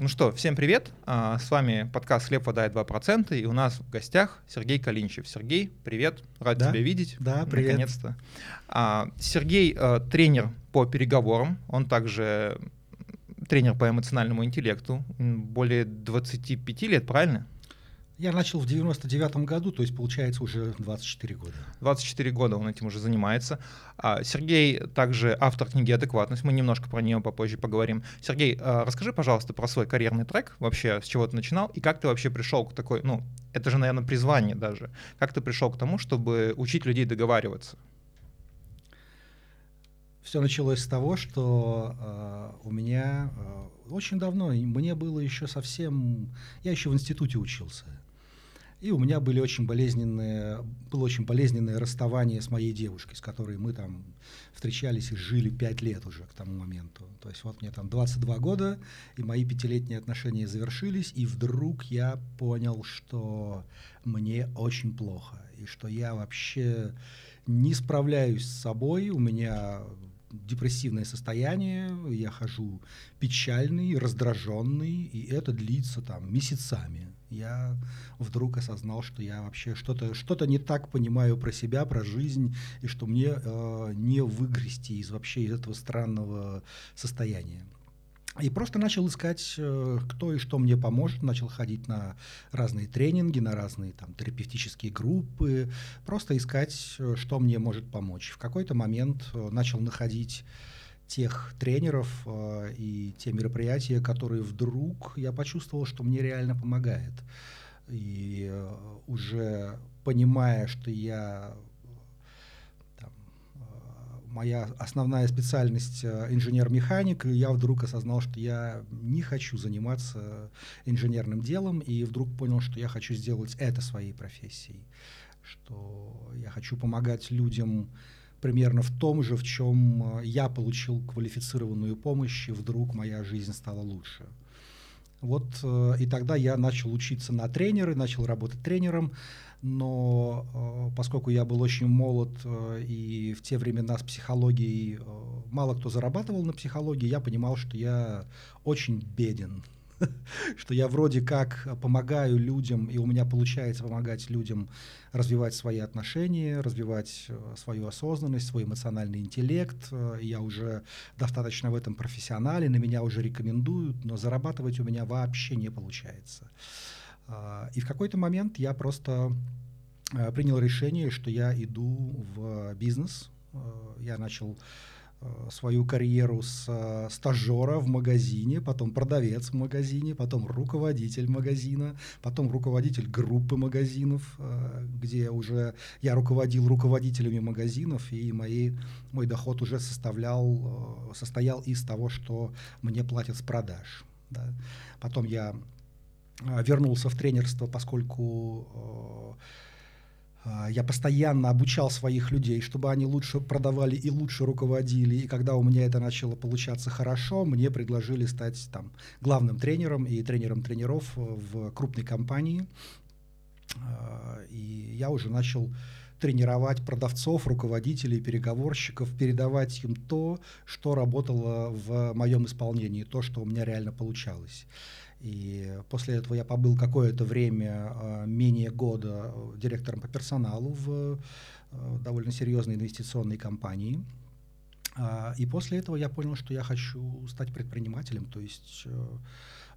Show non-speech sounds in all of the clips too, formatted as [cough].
Ну что, всем привет. А, с вами подкаст «Хлеб, вода и 2%». И у нас в гостях Сергей Калинчев. Сергей, привет. Рад да? тебя видеть. Да, привет. Наконец-то. А, Сергей а, тренер по переговорам. Он также тренер по эмоциональному интеллекту. Более 25 лет, правильно? Я начал в 99 году, то есть получается уже 24 года. 24 года он этим уже занимается. А, Сергей также автор книги «Адекватность», мы немножко про нее попозже поговорим. Сергей, а, расскажи, пожалуйста, про свой карьерный трек, вообще с чего ты начинал, и как ты вообще пришел к такой, ну, это же, наверное, призвание даже. Как ты пришел к тому, чтобы учить людей договариваться? Все началось с того, что э, у меня э, очень давно, мне было еще совсем, я еще в институте учился, и у меня были очень болезненные, было очень болезненное расставание с моей девушкой, с которой мы там встречались и жили пять лет уже к тому моменту. То есть вот мне там 22 года, и мои пятилетние отношения завершились, и вдруг я понял, что мне очень плохо, и что я вообще не справляюсь с собой, у меня депрессивное состояние, я хожу печальный, раздраженный, и это длится там месяцами я вдруг осознал, что я вообще что-то что не так понимаю про себя, про жизнь, и что мне э, не выгрести из вообще из этого странного состояния. И просто начал искать, э, кто и что мне поможет, начал ходить на разные тренинги, на разные там терапевтические группы, просто искать, э, что мне может помочь. В какой-то момент э, начал находить тех тренеров э, и те мероприятия, которые вдруг я почувствовал, что мне реально помогает. И э, уже понимая, что я там, э, моя основная специальность э, инженер-механик, я вдруг осознал, что я не хочу заниматься инженерным делом, и вдруг понял, что я хочу сделать это своей профессией, что я хочу помогать людям примерно в том же, в чем э, я получил квалифицированную помощь, и вдруг моя жизнь стала лучше. Вот э, и тогда я начал учиться на тренеры, начал работать тренером, но э, поскольку я был очень молод и в те времена с психологией мало кто зарабатывал на психологии, я понимал, что я очень беден [laughs] что я вроде как помогаю людям, и у меня получается помогать людям развивать свои отношения, развивать э, свою осознанность, свой эмоциональный интеллект. Э, я уже достаточно в этом профессионале, на меня уже рекомендуют, но зарабатывать у меня вообще не получается. А, и в какой-то момент я просто э, принял решение, что я иду в бизнес. Я начал Э, свою карьеру с э, стажера в магазине, потом продавец в магазине, потом руководитель магазина, потом руководитель группы магазинов, э, где уже я руководил руководителями магазинов, и мои, мой доход уже составлял, состоял из того, что мне платят с продаж. Да. Потом я вернулся в тренерство, поскольку я постоянно обучал своих людей, чтобы они лучше продавали и лучше руководили. И когда у меня это начало получаться хорошо, мне предложили стать там, главным тренером и тренером тренеров в крупной компании. А, и я уже начал тренировать продавцов, руководителей, переговорщиков, передавать им то, что работало в моем исполнении, то, что у меня реально получалось. И после этого я побыл какое-то время, а, менее года, директором по персоналу в а, довольно серьезной инвестиционной компании. А, и после этого я понял, что я хочу стать предпринимателем, то есть э,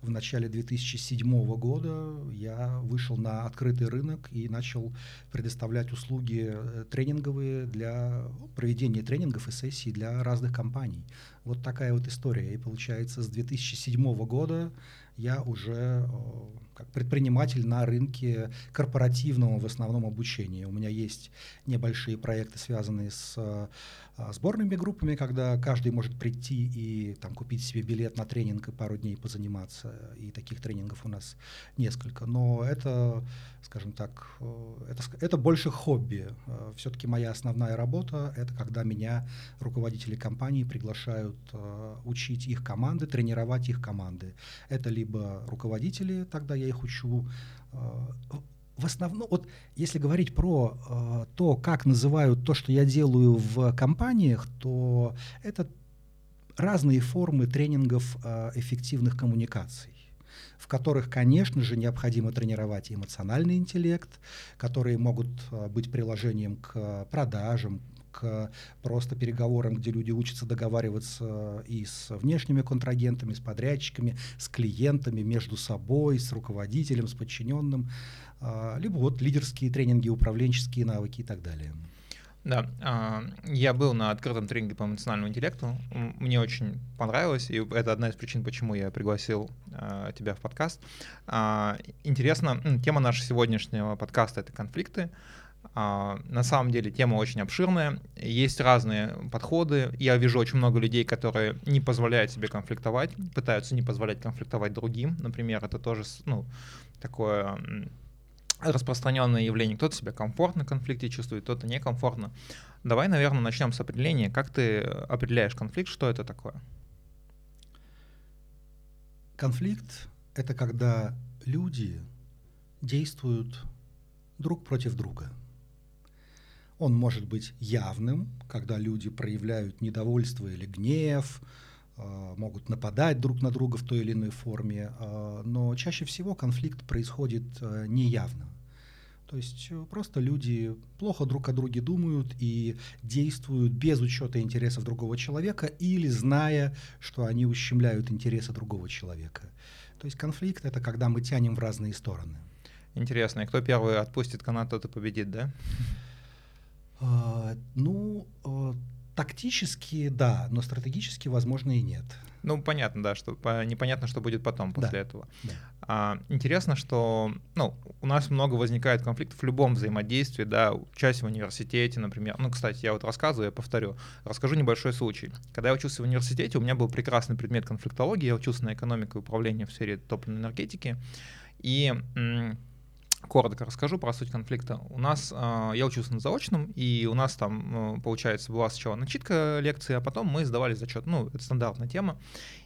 в начале 2007 года я вышел на открытый рынок и начал предоставлять услуги э, тренинговые для проведения тренингов и сессий для разных компаний. Вот такая вот история. И получается, с 2007 года я уже как предприниматель на рынке корпоративного в основном обучения. У меня есть небольшие проекты, связанные с э, сборными группами, когда каждый может прийти и там, купить себе билет на тренинг и пару дней позаниматься. И таких тренингов у нас несколько. Но это, скажем так, э, это, это больше хобби. Все-таки моя основная работа — это когда меня руководители компании приглашают учить их команды, тренировать их команды. Это либо руководители, тогда я их учу. Э, в основном, вот если говорить про э, то, как называют то, что я делаю в компаниях, то это разные формы тренингов э, эффективных коммуникаций. в которых, конечно же, необходимо тренировать эмоциональный интеллект, которые могут быть приложением к продажам, к просто переговорам, где люди учатся договариваться и с внешними контрагентами, с подрядчиками, с клиентами, между собой, с руководителем, с подчиненным, а, либо вот лидерские тренинги, управленческие навыки и так далее. Да, а, я был на открытом тренинге по эмоциональному интеллекту. Мне очень понравилось, и это одна из причин, почему я пригласил а, тебя в подкаст. Интересно, тема нашего сегодняшнего подкаста — это конфликты. А, на самом деле тема очень обширная, есть разные подходы. Я вижу очень много людей, которые не позволяют себе конфликтовать, пытаются не позволять конфликтовать другим. Например, это тоже ну, такое распространенное явление. Кто-то себя комфортно в конфликте чувствует, кто-то некомфортно. Давай, наверное, начнем с определения. Как ты определяешь конфликт? Что это такое? Конфликт — это когда люди действуют друг против друга — он может быть явным, когда люди проявляют недовольство или гнев, а, могут нападать друг на друга в той или иной форме, а, но чаще всего конфликт происходит а, неявно. То есть э, просто люди плохо друг о друге думают и действуют без учета интересов другого человека или зная, что они ущемляют интересы другого человека. То есть конфликт — это когда мы тянем в разные стороны. Интересно, и кто первый отпустит канат, тот и победит, да? А, ну, а, тактически да, но стратегически, возможно, и нет. Ну, понятно, да, что по, непонятно, что будет потом, после да, этого. Да. А, интересно, что ну, у нас много возникает конфликтов в любом взаимодействии, да, часть в университете, например. Ну, кстати, я вот рассказываю, я повторю. Расскажу небольшой случай. Когда я учился в университете, у меня был прекрасный предмет конфликтологии, я учился на экономику и управление в сфере топливной энергетики, и коротко расскажу про суть конфликта. У нас, а, я учился на заочном, и у нас там, э, получается, была сначала начитка лекции, а потом мы сдавали зачет. Ну, это стандартная тема.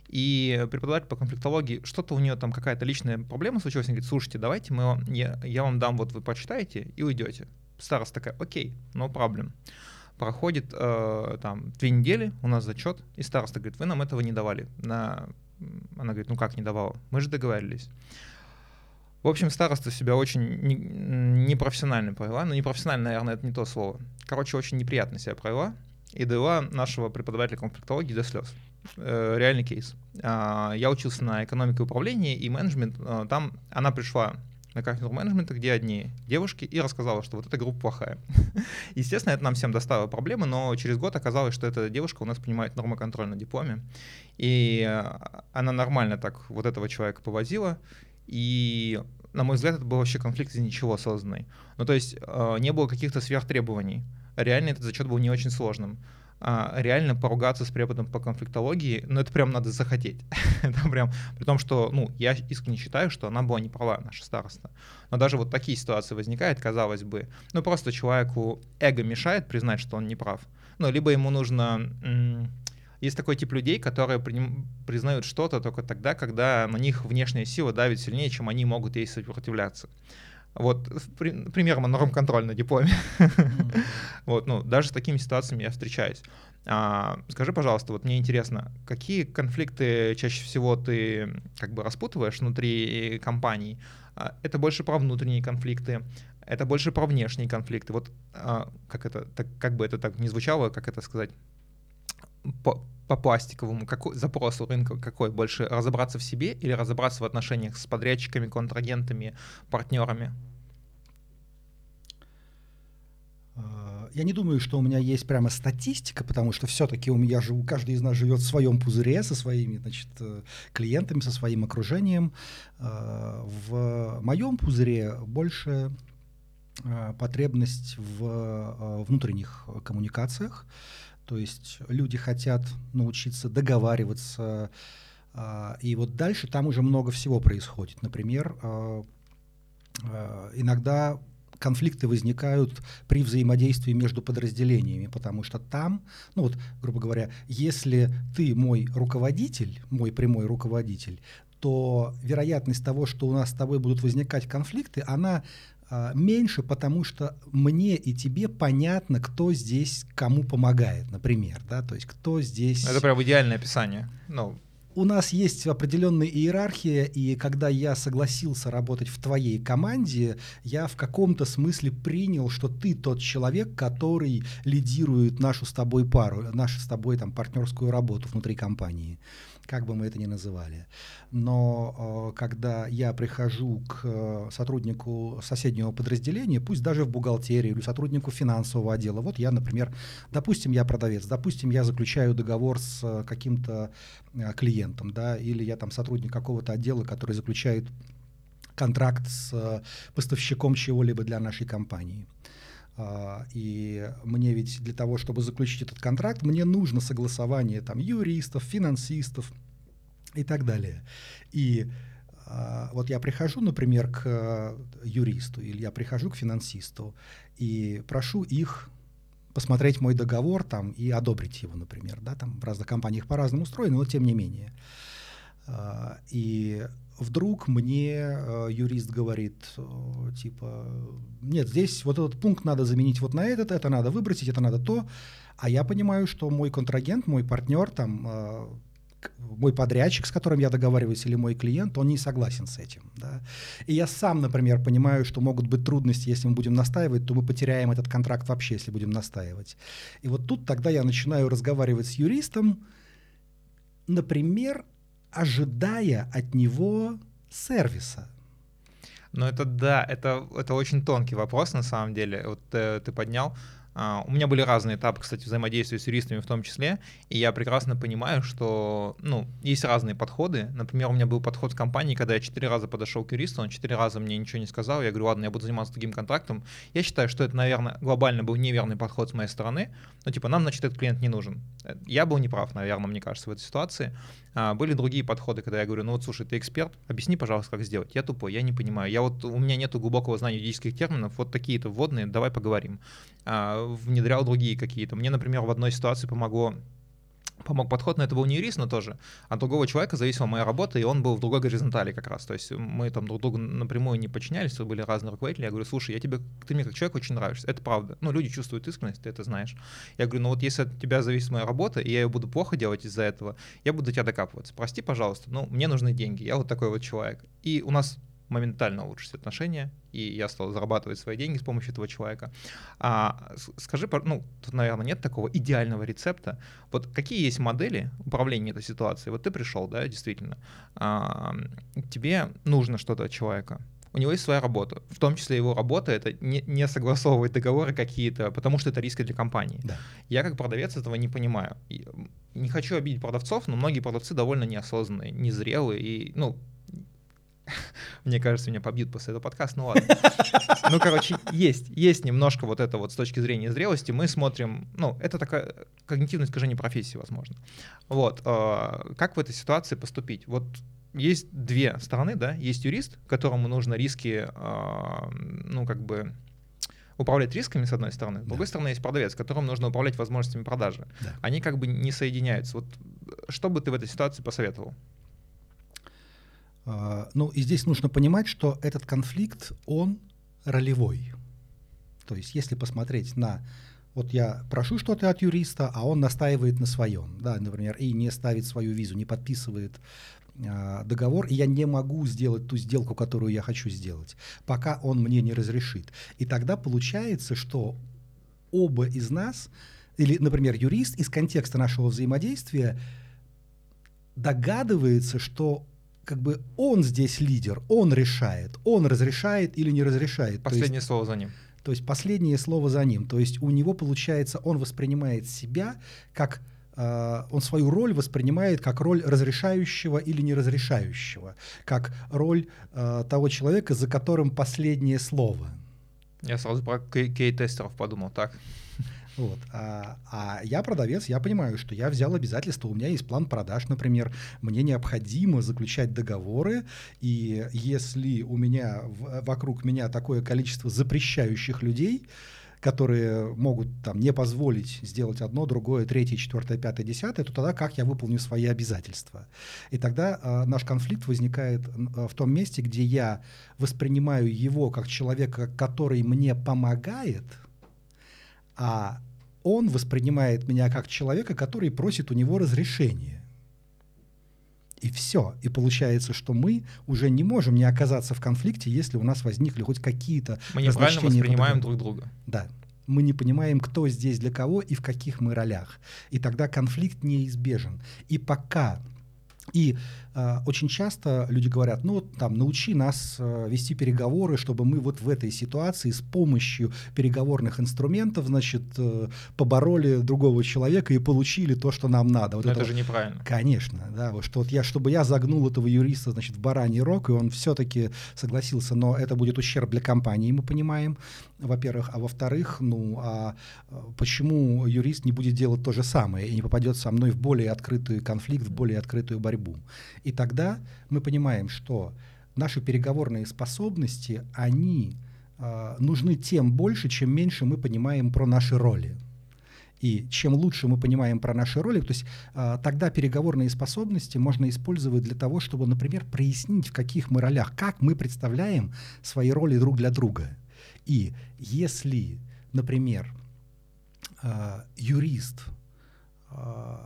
И преподаватель по конфликтологии, что-то у нее там какая-то личная проблема случилась, он говорит, слушайте, давайте мы, я, я вам дам, вот вы почитаете и уйдете. Староста такая, окей, no problem. Проходит э, там две недели, у нас зачет, и староста говорит, вы нам этого не давали. На... Она говорит, ну как не давала? Мы же договорились. В общем, староста себя очень непрофессионально провела. Ну, непрофессионально, наверное, это не то слово. Короче, очень неприятно себя провела и довела нашего преподавателя конфликтологии до слез. Э, реальный кейс. Э, я учился на экономике управления и менеджмент. Э, там она пришла на кафедру менеджмента, где одни девушки, и рассказала, что вот эта группа плохая. [laughs] Естественно, это нам всем доставило проблемы, но через год оказалось, что эта девушка у нас понимает нормоконтроль на дипломе, и э, она нормально так вот этого человека повозила, и, на мой взгляд, это был вообще конфликт из ничего созданный. Ну, то есть э, не было каких-то сверхтребований. Реально этот зачет был не очень сложным. А, реально поругаться с преподом по конфликтологии, ну, это прям надо захотеть. [laughs] это прям, при том, что, ну, я искренне считаю, что она была не права, наша староста. Но даже вот такие ситуации возникают, казалось бы. Ну, просто человеку эго мешает признать, что он не прав. Ну, либо ему нужно есть такой тип людей, которые признают что-то только тогда, когда на них внешняя сила давит сильнее, чем они могут ей сопротивляться. Вот, при, пример монором-контроль на дипломе. [laughs] вот, ну, даже с такими ситуациями я встречаюсь. А, скажи, пожалуйста, вот мне интересно, какие конфликты чаще всего ты как бы распутываешь внутри компаний? А, это больше про внутренние конфликты, это больше про внешние конфликты. Вот а, как это, так, как бы это так не звучало, как это сказать? По, по пластиковому, какой запрос у рынка какой? Больше разобраться в себе или разобраться в отношениях с подрядчиками, контрагентами, партнерами? А, я не думаю, что у меня есть прямо статистика, потому что все-таки у меня живу, каждый из нас живет в своем пузыре со своими значит, э, клиентами, со своим окружением. А, в моем пузыре больше потребность в внутренних коммуникациях, то есть люди хотят научиться договариваться, а, и вот дальше там уже много всего происходит. Например, а, а, иногда конфликты возникают при взаимодействии между подразделениями, потому что там, ну вот, грубо говоря, если ты мой руководитель, мой прямой руководитель, то вероятность того, что у нас с тобой будут возникать конфликты, она меньше, потому что мне и тебе понятно, кто здесь кому помогает, например, да, то есть кто здесь... Это прям идеальное описание. Ну, у нас есть определенная иерархия, и когда я согласился работать в твоей команде, я в каком-то смысле принял, что ты тот человек, который лидирует нашу с тобой пару, нашу с тобой там партнерскую работу внутри компании как бы мы это ни называли. Но э, когда я прихожу к э, сотруднику соседнего подразделения, пусть даже в бухгалтерии или сотруднику финансового отдела, вот я, например, допустим, я продавец, допустим, я заключаю договор с э, каким-то клиентом, да, или я там сотрудник какого-то отдела, который заключает контракт с поставщиком чего-либо для нашей компании. Uh, и мне ведь для того, чтобы заключить этот контракт, мне нужно согласование там юристов, финансистов, и так далее. И э, вот я прихожу, например, к юристу или я прихожу к финансисту и прошу их посмотреть мой договор там и одобрить его, например, да, там в разных компаниях по-разному устроено, но тем не менее. Э, и вдруг мне э, юрист говорит, э, типа, нет, здесь вот этот пункт надо заменить вот на этот, это надо выбросить, это надо то, а я понимаю, что мой контрагент, мой партнер там э, мой подрядчик, с которым я договариваюсь, или мой клиент, он не согласен с этим. Да? И я сам, например, понимаю, что могут быть трудности, если мы будем настаивать, то мы потеряем этот контракт вообще, если будем настаивать. И вот тут тогда я начинаю разговаривать с юристом, например, ожидая от него сервиса. Ну это да, это, это очень тонкий вопрос на самом деле. Вот э, ты поднял. Uh, у меня были разные этапы, кстати, взаимодействия с юристами в том числе, и я прекрасно понимаю, что, ну, есть разные подходы. Например, у меня был подход в компании, когда я четыре раза подошел к юристу, он четыре раза мне ничего не сказал, я говорю, ладно, я буду заниматься таким контрактом. Я считаю, что это, наверное, глобально был неверный подход с моей стороны, но, типа, нам, значит, этот клиент не нужен. Я был неправ, наверное, мне кажется, в этой ситуации. А, были другие подходы, когда я говорю, ну вот слушай, ты эксперт, объясни, пожалуйста, как сделать. Я тупой, я не понимаю. Я вот, у меня нету глубокого знания юридических терминов, вот такие-то вводные, давай поговорим. А, внедрял другие какие-то. Мне, например, в одной ситуации помогло помог подход, но это был не юрист, но тоже. От другого человека зависела моя работа, и он был в другой горизонтали как раз. То есть мы там друг другу напрямую не подчинялись, были разные руководители. Я говорю, слушай, я тебе, ты мне как человек очень нравишься. Это правда. Ну, люди чувствуют искренность, ты это знаешь. Я говорю, ну вот если от тебя зависит моя работа, и я ее буду плохо делать из-за этого, я буду тебя докапываться. Прости, пожалуйста, ну, мне нужны деньги. Я вот такой вот человек. И у нас моментально улучшились отношения, и я стал зарабатывать свои деньги с помощью этого человека. А, скажи, ну, тут, наверное, нет такого идеального рецепта. Вот какие есть модели управления этой ситуацией? Вот ты пришел, да, действительно, а, тебе нужно что-то от человека, у него есть своя работа. В том числе его работа — это не, не согласовывать договоры какие-то, потому что это риски для компании. Да. Я как продавец этого не понимаю. Не хочу обидеть продавцов, но многие продавцы довольно неосознанные, незрелые и, ну, [laughs] мне кажется, меня побьют после этого подкаста, ну ладно. Ну, короче, есть, есть немножко вот это вот с точки зрения зрелости. Мы смотрим, ну, это такое когнитивное искажение профессии, возможно. Вот, э, как в этой ситуации поступить? Вот есть две стороны, да, есть юрист, которому нужно риски, э, ну, как бы управлять рисками, с одной стороны, с другой да. стороны, есть продавец, которому нужно управлять возможностями продажи. Да. Они как бы не соединяются. Вот что бы ты в этой ситуации посоветовал? А, ну и здесь нужно понимать, что этот конфликт, он ролевой. То есть если посмотреть на вот я прошу что-то от юриста, а он настаивает на своем, да, например, и не ставит свою визу, не подписывает э, договор, и я не могу сделать ту сделку, которую я хочу сделать, пока он мне не разрешит. И тогда получается, что оба из нас, или, например, юрист из контекста нашего взаимодействия догадывается, что как бы он здесь лидер, он решает, он разрешает или не разрешает. Последнее есть, слово за ним. То есть последнее слово за ним. То есть у него получается, он воспринимает себя как Uh, он свою роль воспринимает как роль разрешающего или неразрешающего, как роль uh, того человека, за которым последнее слово. Я сразу про кей-тестеров подумал, так? Вот. А, а я продавец, я понимаю, что я взял обязательства, у меня есть план продаж, например, мне необходимо заключать договоры, и если у меня вокруг меня такое количество запрещающих людей, которые могут там не позволить сделать одно, другое, третье, четвертое, пятое, десятое, то тогда как я выполню свои обязательства? И тогда э, наш конфликт возникает э, в том месте, где я воспринимаю его как человека, который мне помогает, а он воспринимает меня как человека, который просит у него разрешения. И все. И получается, что мы уже не можем не оказаться в конфликте, если у нас возникли хоть какие-то Мы неправильно воспринимаем друг друга. Да. Мы не понимаем, кто здесь для кого и в каких мы ролях. И тогда конфликт неизбежен. И пока и очень часто люди говорят, ну, там, научи нас э, вести переговоры, чтобы мы вот в этой ситуации с помощью переговорных инструментов, значит, э, побороли другого человека и получили то, что нам надо. Вот Но это, это же неправильно. Конечно, да, вот что вот я, чтобы я загнул этого юриста, значит, в бараний рог, и он все-таки согласился, но это будет ущерб для компании, мы понимаем, во-первых, а во-вторых, ну, а почему юрист не будет делать то же самое и не попадет со мной в более открытый конфликт, в более открытую борьбу? И тогда мы понимаем, что наши переговорные способности, они э, нужны тем больше, чем меньше мы понимаем про наши роли. И чем лучше мы понимаем про наши роли, то есть э, тогда переговорные способности можно использовать для того, чтобы, например, прояснить, в каких мы ролях, как мы представляем свои роли друг для друга. И если, например, э, юрист э,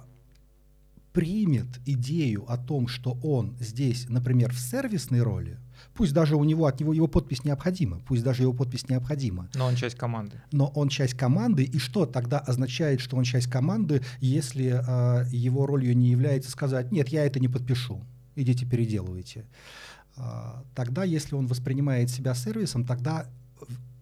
примет идею о том, что он здесь, например, в сервисной роли, пусть даже у него от него его подпись необходима, пусть даже его подпись необходима. Но он часть команды. Но он часть команды, и что тогда означает, что он часть команды, если э, его ролью не является сказать, нет, я это не подпишу, идите переделывайте. Э, тогда, если он воспринимает себя сервисом, тогда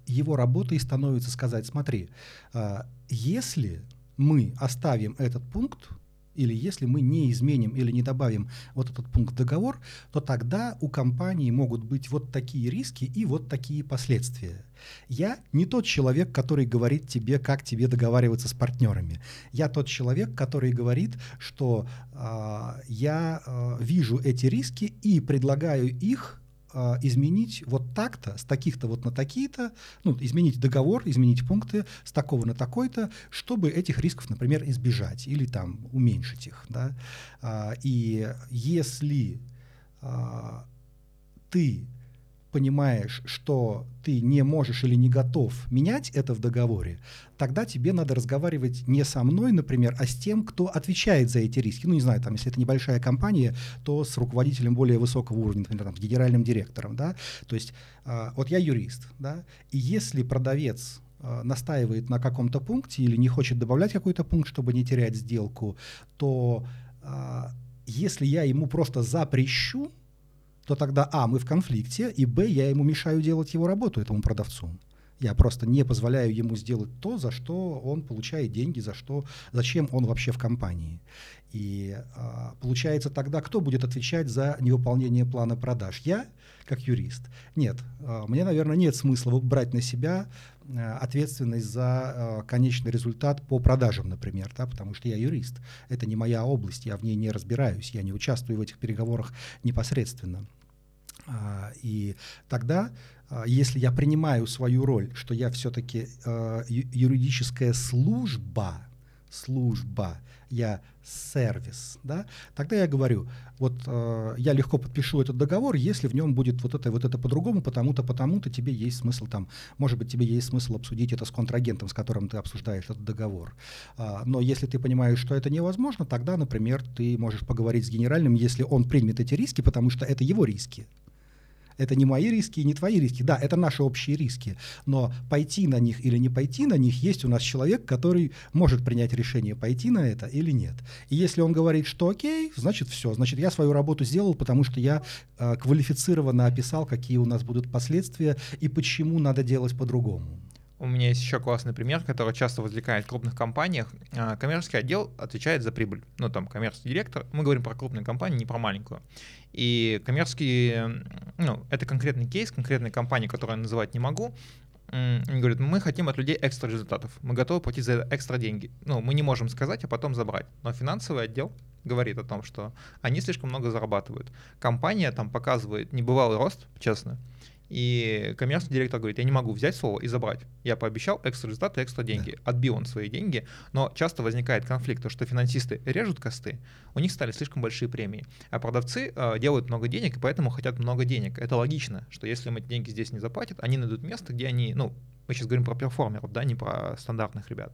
его работой становится сказать, смотри, э, если мы оставим этот пункт, или если мы не изменим или не добавим вот этот пункт договор, то тогда у компании могут быть вот такие риски и вот такие последствия. Я не тот человек, который говорит тебе, как тебе договариваться с партнерами. Я тот человек, который говорит, что э, я э, вижу эти риски и предлагаю их а, изменить вот так-то, с таких-то вот на такие-то, ну, изменить договор, изменить пункты с такого на такой-то, чтобы этих рисков, например, избежать или там уменьшить их. Да? А, и если а, ты понимаешь, что ты не можешь или не готов менять это в договоре, тогда тебе надо разговаривать не со мной, например, а с тем, кто отвечает за эти риски. Ну, не знаю, там, если это небольшая компания, то с руководителем более высокого уровня, например, там, с генеральным директором, да, то есть э, вот я юрист, да, и если продавец э, настаивает на каком-то пункте или не хочет добавлять какой-то пункт, чтобы не терять сделку, то э, если я ему просто запрещу, то тогда, а, мы в конфликте, и, б, я ему мешаю делать его работу, этому продавцу. Я просто не позволяю ему сделать то, за что он получает деньги, за что, зачем он вообще в компании. И а, получается тогда, кто будет отвечать за невыполнение плана продаж? Я, как юрист? Нет, а, мне, наверное, нет смысла брать на себя ответственность за а, конечный результат по продажам, например, да, потому что я юрист. Это не моя область, я в ней не разбираюсь, я не участвую в этих переговорах непосредственно. А, и тогда а, если я принимаю свою роль, что я все-таки э, юридическая служба, служба, я сервис, да, тогда я говорю, вот э, я легко подпишу этот договор, если в нем будет вот это вот это по-другому, потому-то, потому-то тебе есть смысл там, может быть, тебе есть смысл обсудить это с контрагентом, с которым ты обсуждаешь этот договор. А, но если ты понимаешь, что это невозможно, тогда, например, ты можешь поговорить с генеральным, если он примет эти риски, потому что это его риски. Это не мои риски и не твои риски. Да, это наши общие риски. Но пойти на них или не пойти на них, есть у нас человек, который может принять решение, пойти на это или нет. И если он говорит, что окей, значит все. Значит, я свою работу сделал, потому что я э, квалифицированно описал, какие у нас будут последствия и почему надо делать по-другому. У меня есть еще классный пример, который часто возникает в крупных компаниях. А, коммерческий отдел отвечает за прибыль. Ну, там, коммерческий директор. Мы говорим про крупную компанию, не про маленькую. И коммерческий, ну, это конкретный кейс, конкретной компании, которую я называть не могу. Они говорят, мы хотим от людей экстра результатов. Мы готовы платить за экстра деньги. Ну, мы не можем сказать, а потом забрать. Но финансовый отдел говорит о том, что они слишком много зарабатывают. Компания там показывает небывалый рост, честно. И коммерческий директор говорит, я не могу взять слово и забрать. Я пообещал экстра результаты, экстра деньги. Отбил он свои деньги, но часто возникает конфликт, то что финансисты режут косты, у них стали слишком большие премии. А продавцы э, делают много денег, и поэтому хотят много денег. Это логично, что если им эти деньги здесь не заплатят, они найдут место, где они, ну, мы сейчас говорим про перформеров, да, не про стандартных ребят.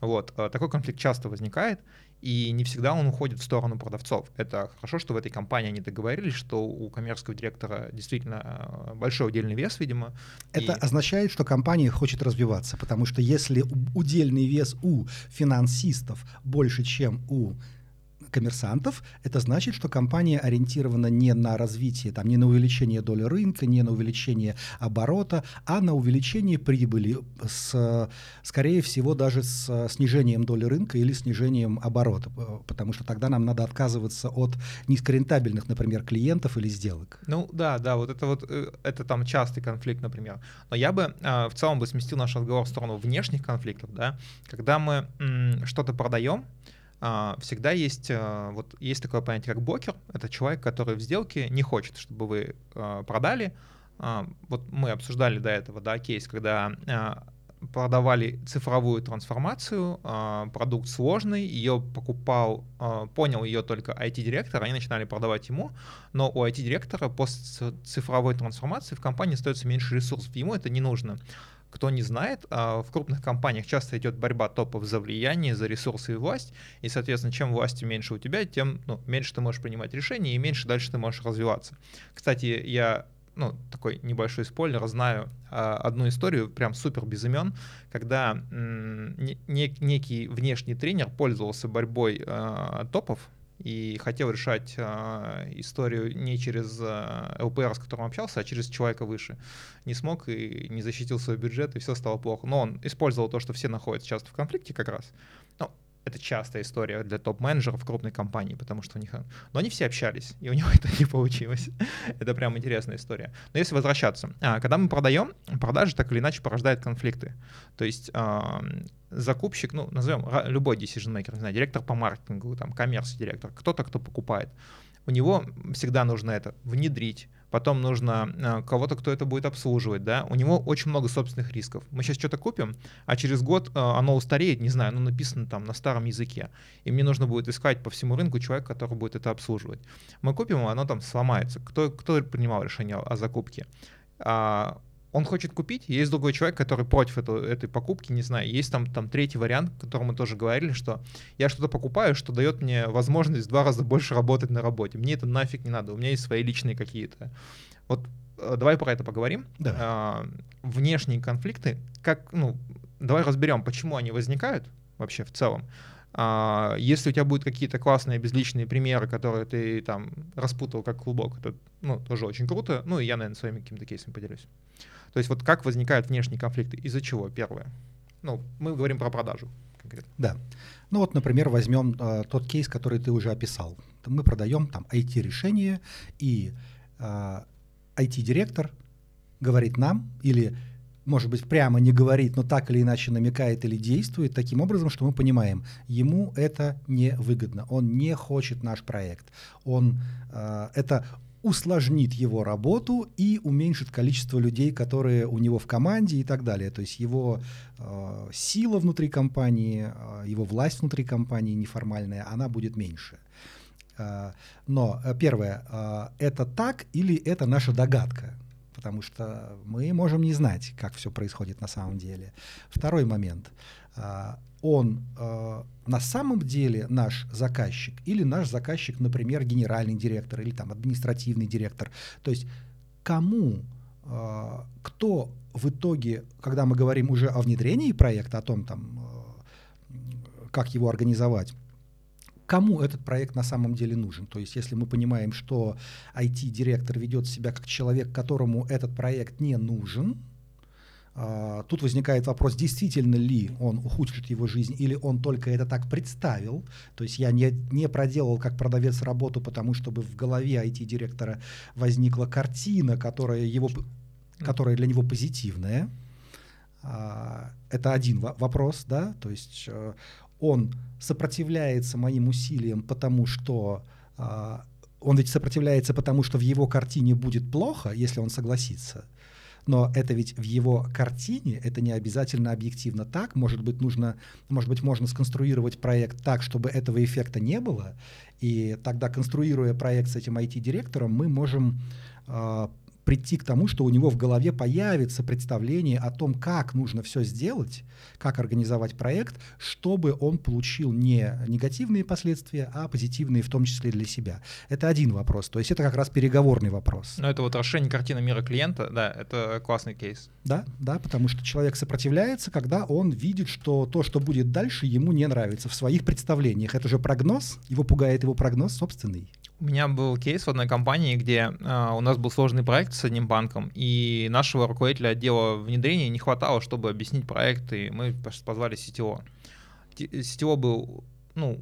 Вот, э, такой конфликт часто возникает, и не всегда он уходит в сторону продавцов. Это хорошо, что в этой компании они договорились, что у коммерческого директора действительно э, большой удельный вес, видимо. Это и... означает, что компания хочет развиваться, потому что если удельный вес у финансистов больше, чем у коммерсантов, это значит, что компания ориентирована не на развитие, там, не на увеличение доли рынка, не на увеличение оборота, а на увеличение прибыли, с, скорее всего, даже с снижением доли рынка или снижением оборота, потому что тогда нам надо отказываться от низкорентабельных, например, клиентов или сделок. Ну да, да, вот это вот, э, это там частый конфликт, например. Но я бы э, в целом бы сместил наш разговор в сторону внешних конфликтов, да, когда мы что-то продаем, а, всегда есть, а, вот есть такое понятие, как бокер. Это человек, который в сделке не хочет, чтобы вы а, продали. Вот мы обсуждали до этого, да, кейс, когда продавали цифровую трансформацию, продукт сложный, ее покупал, понял ее только IT-директор, они начинали продавать ему, но у IT-директора после цифровой трансформации в компании остается меньше ресурсов, ему это не нужно. Кто не знает, а, в крупных компаниях часто идет борьба топов за влияние, за ресурсы и власть, и, соответственно, чем власти меньше у тебя, тем ну, меньше ты можешь принимать решения, и меньше дальше ты можешь развиваться. Кстати, я ну, такой небольшой спойлер, знаю а, одну историю, прям супер без имен, когда м, не, некий внешний тренер пользовался борьбой а, топов, и хотел решать э, историю не через э, ЛПР, с которым общался, а через человека выше. Не смог и не защитил свой бюджет, и все стало плохо. Но он использовал то, что все находятся часто в конфликте как раз. Ну, это частая история для топ-менеджеров крупной компании, потому что у них... Но они все общались, и у него [laughs] это не получилось. [laughs] это прям интересная история. Но если возвращаться, а, когда мы продаем, продажи так или иначе порождают конфликты. То есть закупщик, ну, назовем любой decision maker, не знаю, директор по маркетингу, там, коммерс-директор, кто-то, кто покупает, у него всегда нужно это внедрить, потом нужно э, кого-то, кто это будет обслуживать, да, у него очень много собственных рисков. Мы сейчас что-то купим, а через год э, оно устареет, не знаю, оно написано там на старом языке, и мне нужно будет искать по всему рынку человека, который будет это обслуживать. Мы купим, оно там сломается. Кто, кто принимал решение о закупке? А, он хочет купить, есть другой человек, который против этого, этой покупки, не знаю, есть там, там третий вариант, о котором мы тоже говорили, что я что-то покупаю, что дает мне возможность в два раза больше работать на работе. Мне это нафиг не надо, у меня есть свои личные какие-то. Вот э, давай про это поговорим. Да. А, внешние конфликты, как, ну, давай разберем, почему они возникают вообще в целом. А, если у тебя будут какие-то классные безличные примеры, которые ты там распутал как клубок, это ну, тоже очень круто. Ну и я, наверное, своими какими-то кейсами поделюсь. То есть вот как возникают внешние конфликты? Из-за чего? Первое. Ну, мы говорим про продажу конкретно. Да. Ну вот, например, возьмем э, тот кейс, который ты уже описал. Мы продаем там IT-решение, и э, IT-директор говорит нам, или, может быть, прямо не говорит, но так или иначе намекает или действует таким образом, что мы понимаем, ему это не выгодно, он не хочет наш проект, он, э, это усложнит его работу и уменьшит количество людей, которые у него в команде и так далее. То есть его э, сила внутри компании, э, его власть внутри компании неформальная, она будет меньше. Э, но э, первое, э, это так или это наша догадка? Потому что мы можем не знать, как все происходит на самом деле. Второй момент. Э, он э, на самом деле наш заказчик или наш заказчик, например, генеральный директор или там административный директор. То есть кому, э, кто в итоге, когда мы говорим уже о внедрении проекта, о том, там, э, как его организовать, кому этот проект на самом деле нужен. То есть если мы понимаем, что IT-директор ведет себя как человек, которому этот проект не нужен, тут возникает вопрос, действительно ли он ухудшит его жизнь, или он только это так представил. То есть я не, не проделал как продавец работу, потому чтобы в голове IT-директора возникла картина, которая, его, которая для него позитивная. А, это один вопрос, да, то есть э, он сопротивляется моим усилиям, потому что а, он ведь сопротивляется, потому что в его картине будет плохо, если он согласится. Но это ведь в его картине, это не обязательно объективно так. Может быть, нужно, может быть, можно сконструировать проект так, чтобы этого эффекта не было. И тогда, конструируя проект с этим IT-директором, мы можем э, прийти к тому, что у него в голове появится представление о том, как нужно все сделать, как организовать проект, чтобы он получил не негативные последствия, а позитивные в том числе для себя. Это один вопрос. То есть это как раз переговорный вопрос. Но это вот расширение картины мира клиента, да, это классный кейс. Да, да, потому что человек сопротивляется, когда он видит, что то, что будет дальше, ему не нравится в своих представлениях. Это же прогноз, его пугает его прогноз собственный. У меня был кейс в одной компании, где э, у нас был сложный проект с одним банком, и нашего руководителя отдела внедрения не хватало, чтобы объяснить проект, и мы позвали CTO. CTO был, ну,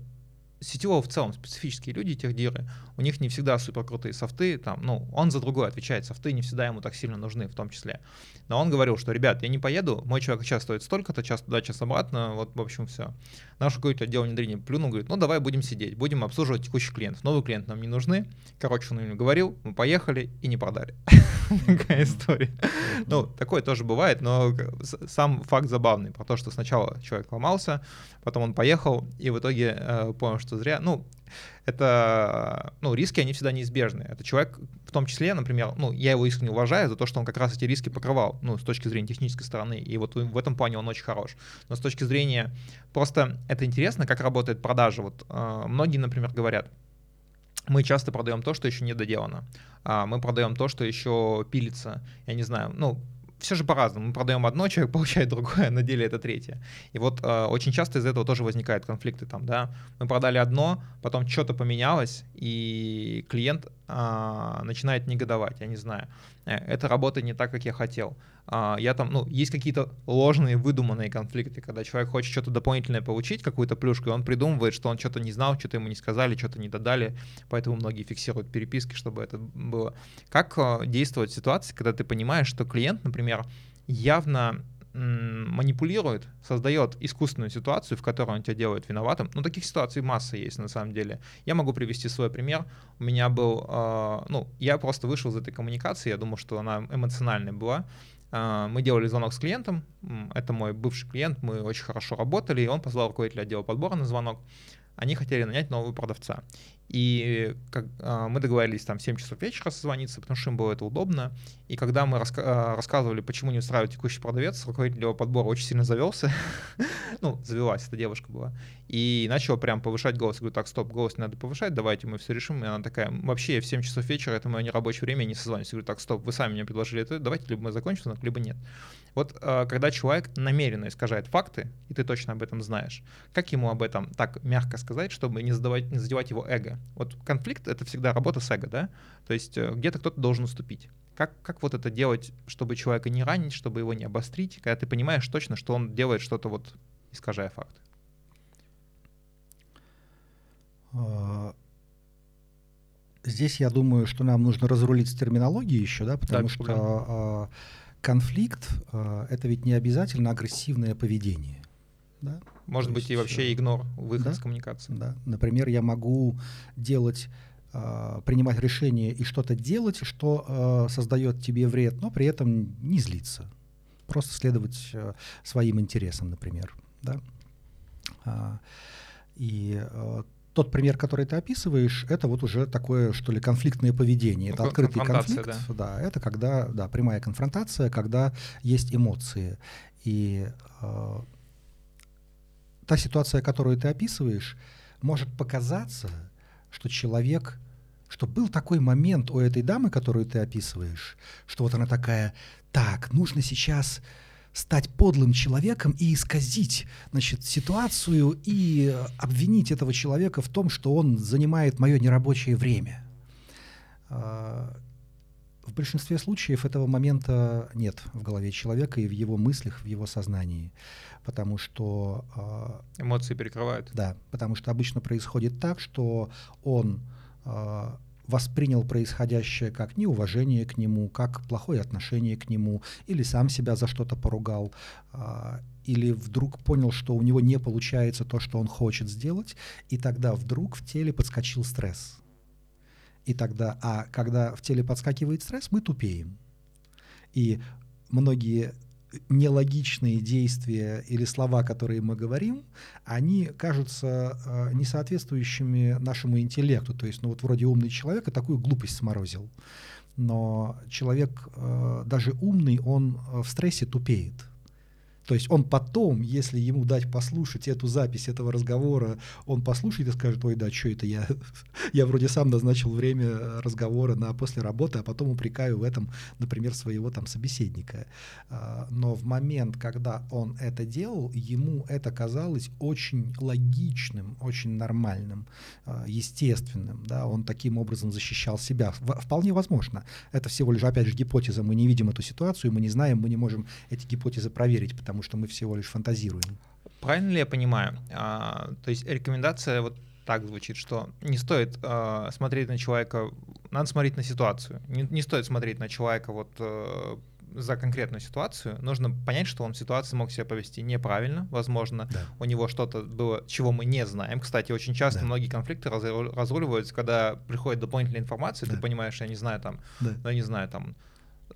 CTO в целом специфические люди, техдиры, у них не всегда супер крутые софты, там, ну, он за другое отвечает, софты не всегда ему так сильно нужны в том числе. Но он говорил, что, ребят, я не поеду, мой человек час стоит столько-то, час туда, час обратно, вот, в общем, все. Наш руководитель отдела внедрения плюнул, говорит, ну, давай будем сидеть, будем обслуживать текущих клиентов. Новые клиенты нам не нужны. Короче, он им говорил, мы поехали и не продали. [laughs] Такая история. Ну, такое тоже бывает, но сам факт забавный, про то, что сначала человек ломался, потом он поехал, и в итоге э, понял, что зря. Ну, это, ну, риски, они всегда неизбежны. Это человек, в том числе, например, ну, я его искренне уважаю за то, что он как раз эти риски покрывал, ну, с точки зрения технической стороны, и вот в этом плане он очень хорош. Но с точки зрения, просто это интересно, как работает продажа. Вот э, многие, например, говорят, мы часто продаем то, что еще не доделано. А мы продаем то, что еще пилится. Я не знаю, ну, все же по-разному. Мы продаем одно, [laughs] человек получает другое, а на деле это третье. И вот э, очень часто из этого тоже возникают конфликты там, да. Мы продали одно, потом что-то поменялось, и клиент э, начинает негодовать, я не знаю. Э, это работает не так, как я хотел. Э, я там, ну, есть какие-то ложные, выдуманные конфликты, когда человек хочет что-то дополнительное получить, какую-то плюшку, и он придумывает, что он что-то не знал, что-то ему не сказали, что-то не додали, поэтому многие фиксируют переписки, чтобы это было. Как э, действовать в ситуации, когда ты понимаешь, что клиент, например, явно манипулирует, создает искусственную ситуацию, в которой он тебя делает виноватым. Ну, таких ситуаций масса есть на самом деле. Я могу привести свой пример. У меня был, э, ну, я просто вышел из этой коммуникации, я думал, что она эмоциональная была. Э, мы делали звонок с клиентом, это мой бывший клиент, мы очень хорошо работали, и он позвал руководителя отдела подбора на звонок. Они хотели нанять нового продавца. И как, а, мы договорились там в 7 часов вечера созвониться, потому что им было это удобно. И когда мы раска- а, рассказывали, почему не устраивает текущий продавец, руководитель его подбора очень сильно завелся. [laughs] ну, завелась, эта девушка была. И начала прям повышать голос. Я говорю, так, стоп, голос не надо повышать, давайте мы все решим. И она такая, вообще в 7 часов вечера, это мое нерабочее время, я не созвонюсь. Я говорю, так, стоп, вы сами мне предложили это, давайте либо мы закончим, либо нет. Вот а, когда человек намеренно искажает факты, и ты точно об этом знаешь, как ему об этом так мягко сказать, чтобы не, задавать, не задевать его эго? Вот конфликт — это всегда работа с эго, да? То есть э, где-то кто-то должен уступить. Как, как вот это делать, чтобы человека не ранить, чтобы его не обострить, когда ты понимаешь точно, что он делает что-то вот, искажая факты? А, здесь я думаю, что нам нужно разрулить с терминологией еще, да, потому да, что э, конфликт э, это ведь не обязательно агрессивное поведение. Да? Может То быть, есть, и вообще э, игнор, выход да? с коммуникации. Да. Например, я могу делать, э, принимать решение и что-то делать, что э, создает тебе вред, но при этом не злиться. Просто следовать э, своим интересам, например. Да? А, и э, тот пример, который ты описываешь, это вот уже такое, что ли, конфликтное поведение. Это открытый конфликт. Да. да, это когда, да, прямая конфронтация, когда есть эмоции. И э, та ситуация, которую ты описываешь, может показаться, что человек, что был такой момент у этой дамы, которую ты описываешь, что вот она такая, так, нужно сейчас стать подлым человеком и исказить значит, ситуацию и обвинить этого человека в том, что он занимает мое нерабочее время. В большинстве случаев этого момента нет в голове человека и в его мыслях, в его сознании потому что... Э, Эмоции перекрывают. Да, потому что обычно происходит так, что он э, воспринял происходящее как неуважение к нему, как плохое отношение к нему, или сам себя за что-то поругал, э, или вдруг понял, что у него не получается то, что он хочет сделать, и тогда вдруг в теле подскочил стресс. И тогда, а когда в теле подскакивает стресс, мы тупеем. И многие нелогичные действия или слова, которые мы говорим, они кажутся э, несоответствующими нашему интеллекту. То есть, ну вот вроде умный человек, а такую глупость сморозил. но человек, э, даже умный, он в стрессе тупеет. То есть он потом, если ему дать послушать эту запись этого разговора, он послушает и скажет, ой, да, что это я? [laughs] я вроде сам назначил время разговора на после работы, а потом упрекаю в этом, например, своего там собеседника. А, но в момент, когда он это делал, ему это казалось очень логичным, очень нормальным, а, естественным. Да? Он таким образом защищал себя. Вполне возможно. Это всего лишь, опять же, гипотеза. Мы не видим эту ситуацию, мы не знаем, мы не можем эти гипотезы проверить, потому потому что мы всего лишь фантазируем. Правильно ли я понимаю? А, то есть рекомендация вот так звучит, что не стоит э, смотреть на человека, надо смотреть на ситуацию. Не, не стоит смотреть на человека вот э, за конкретную ситуацию. Нужно понять, что он в ситуации мог себя повести неправильно, возможно, да. у него что-то было, чего мы не знаем. Кстати, очень часто да. многие конфликты разруливаются, когда приходит дополнительная информация, да. ты понимаешь, я не знаю там, да. ну, я не знаю там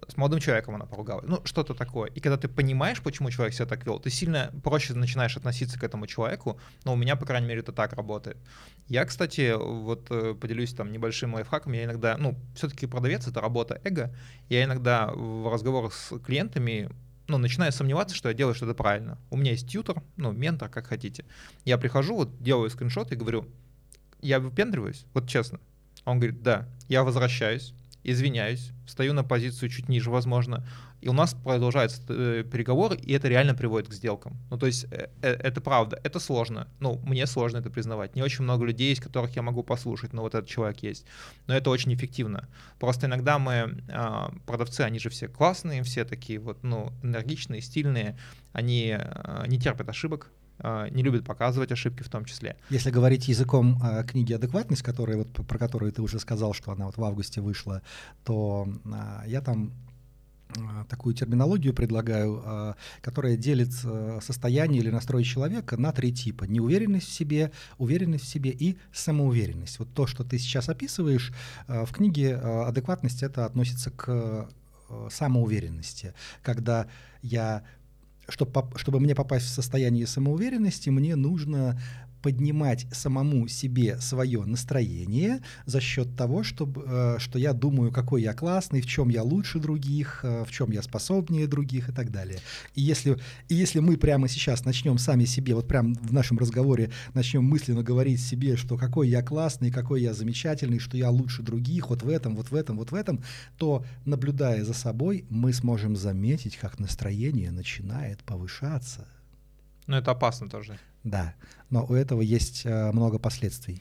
с молодым человеком она поругалась, ну, что-то такое. И когда ты понимаешь, почему человек себя так вел, ты сильно проще начинаешь относиться к этому человеку, но у меня, по крайней мере, это так работает. Я, кстати, вот э, поделюсь там небольшим лайфхаком, я иногда, ну, все-таки продавец — это работа эго, я иногда в разговорах с клиентами ну, начинаю сомневаться, что я делаю что-то правильно. У меня есть тьютер, ну, ментор, как хотите. Я прихожу, вот делаю скриншот и говорю, я выпендриваюсь, вот честно. Он говорит, да, я возвращаюсь, извиняюсь, встаю на позицию чуть ниже, возможно, и у нас продолжаются э, переговоры, и это реально приводит к сделкам. Ну, то есть э, э, это правда, это сложно. Ну, мне сложно это признавать. Не очень много людей есть, которых я могу послушать, но вот этот человек есть. Но это очень эффективно. Просто иногда мы, а, продавцы, они же все классные, все такие вот, ну, энергичные, стильные, они не терпят ошибок, не любят показывать ошибки в том числе. Если говорить языком э, книги «Адекватность», которая, вот, про которую ты уже сказал, что она вот в августе вышла, то э, я там такую терминологию предлагаю, э, которая делит э, состояние или настрой человека на три типа. Неуверенность в себе, уверенность в себе и самоуверенность. Вот то, что ты сейчас описываешь, э, в книге «Адекватность» это относится к самоуверенности, когда я чтобы, чтобы мне попасть в состояние самоуверенности, мне нужно поднимать самому себе свое настроение за счет того, чтобы, э, что я думаю, какой я классный, в чем я лучше других, э, в чем я способнее других и так далее. И если, и если мы прямо сейчас начнем сами себе, вот прямо в нашем разговоре начнем мысленно говорить себе, что какой я классный, какой я замечательный, что я лучше других, вот в этом, вот в этом, вот в этом, то, наблюдая за собой, мы сможем заметить, как настроение начинает повышаться. Но это опасно тоже. Да, но у этого есть э, много последствий.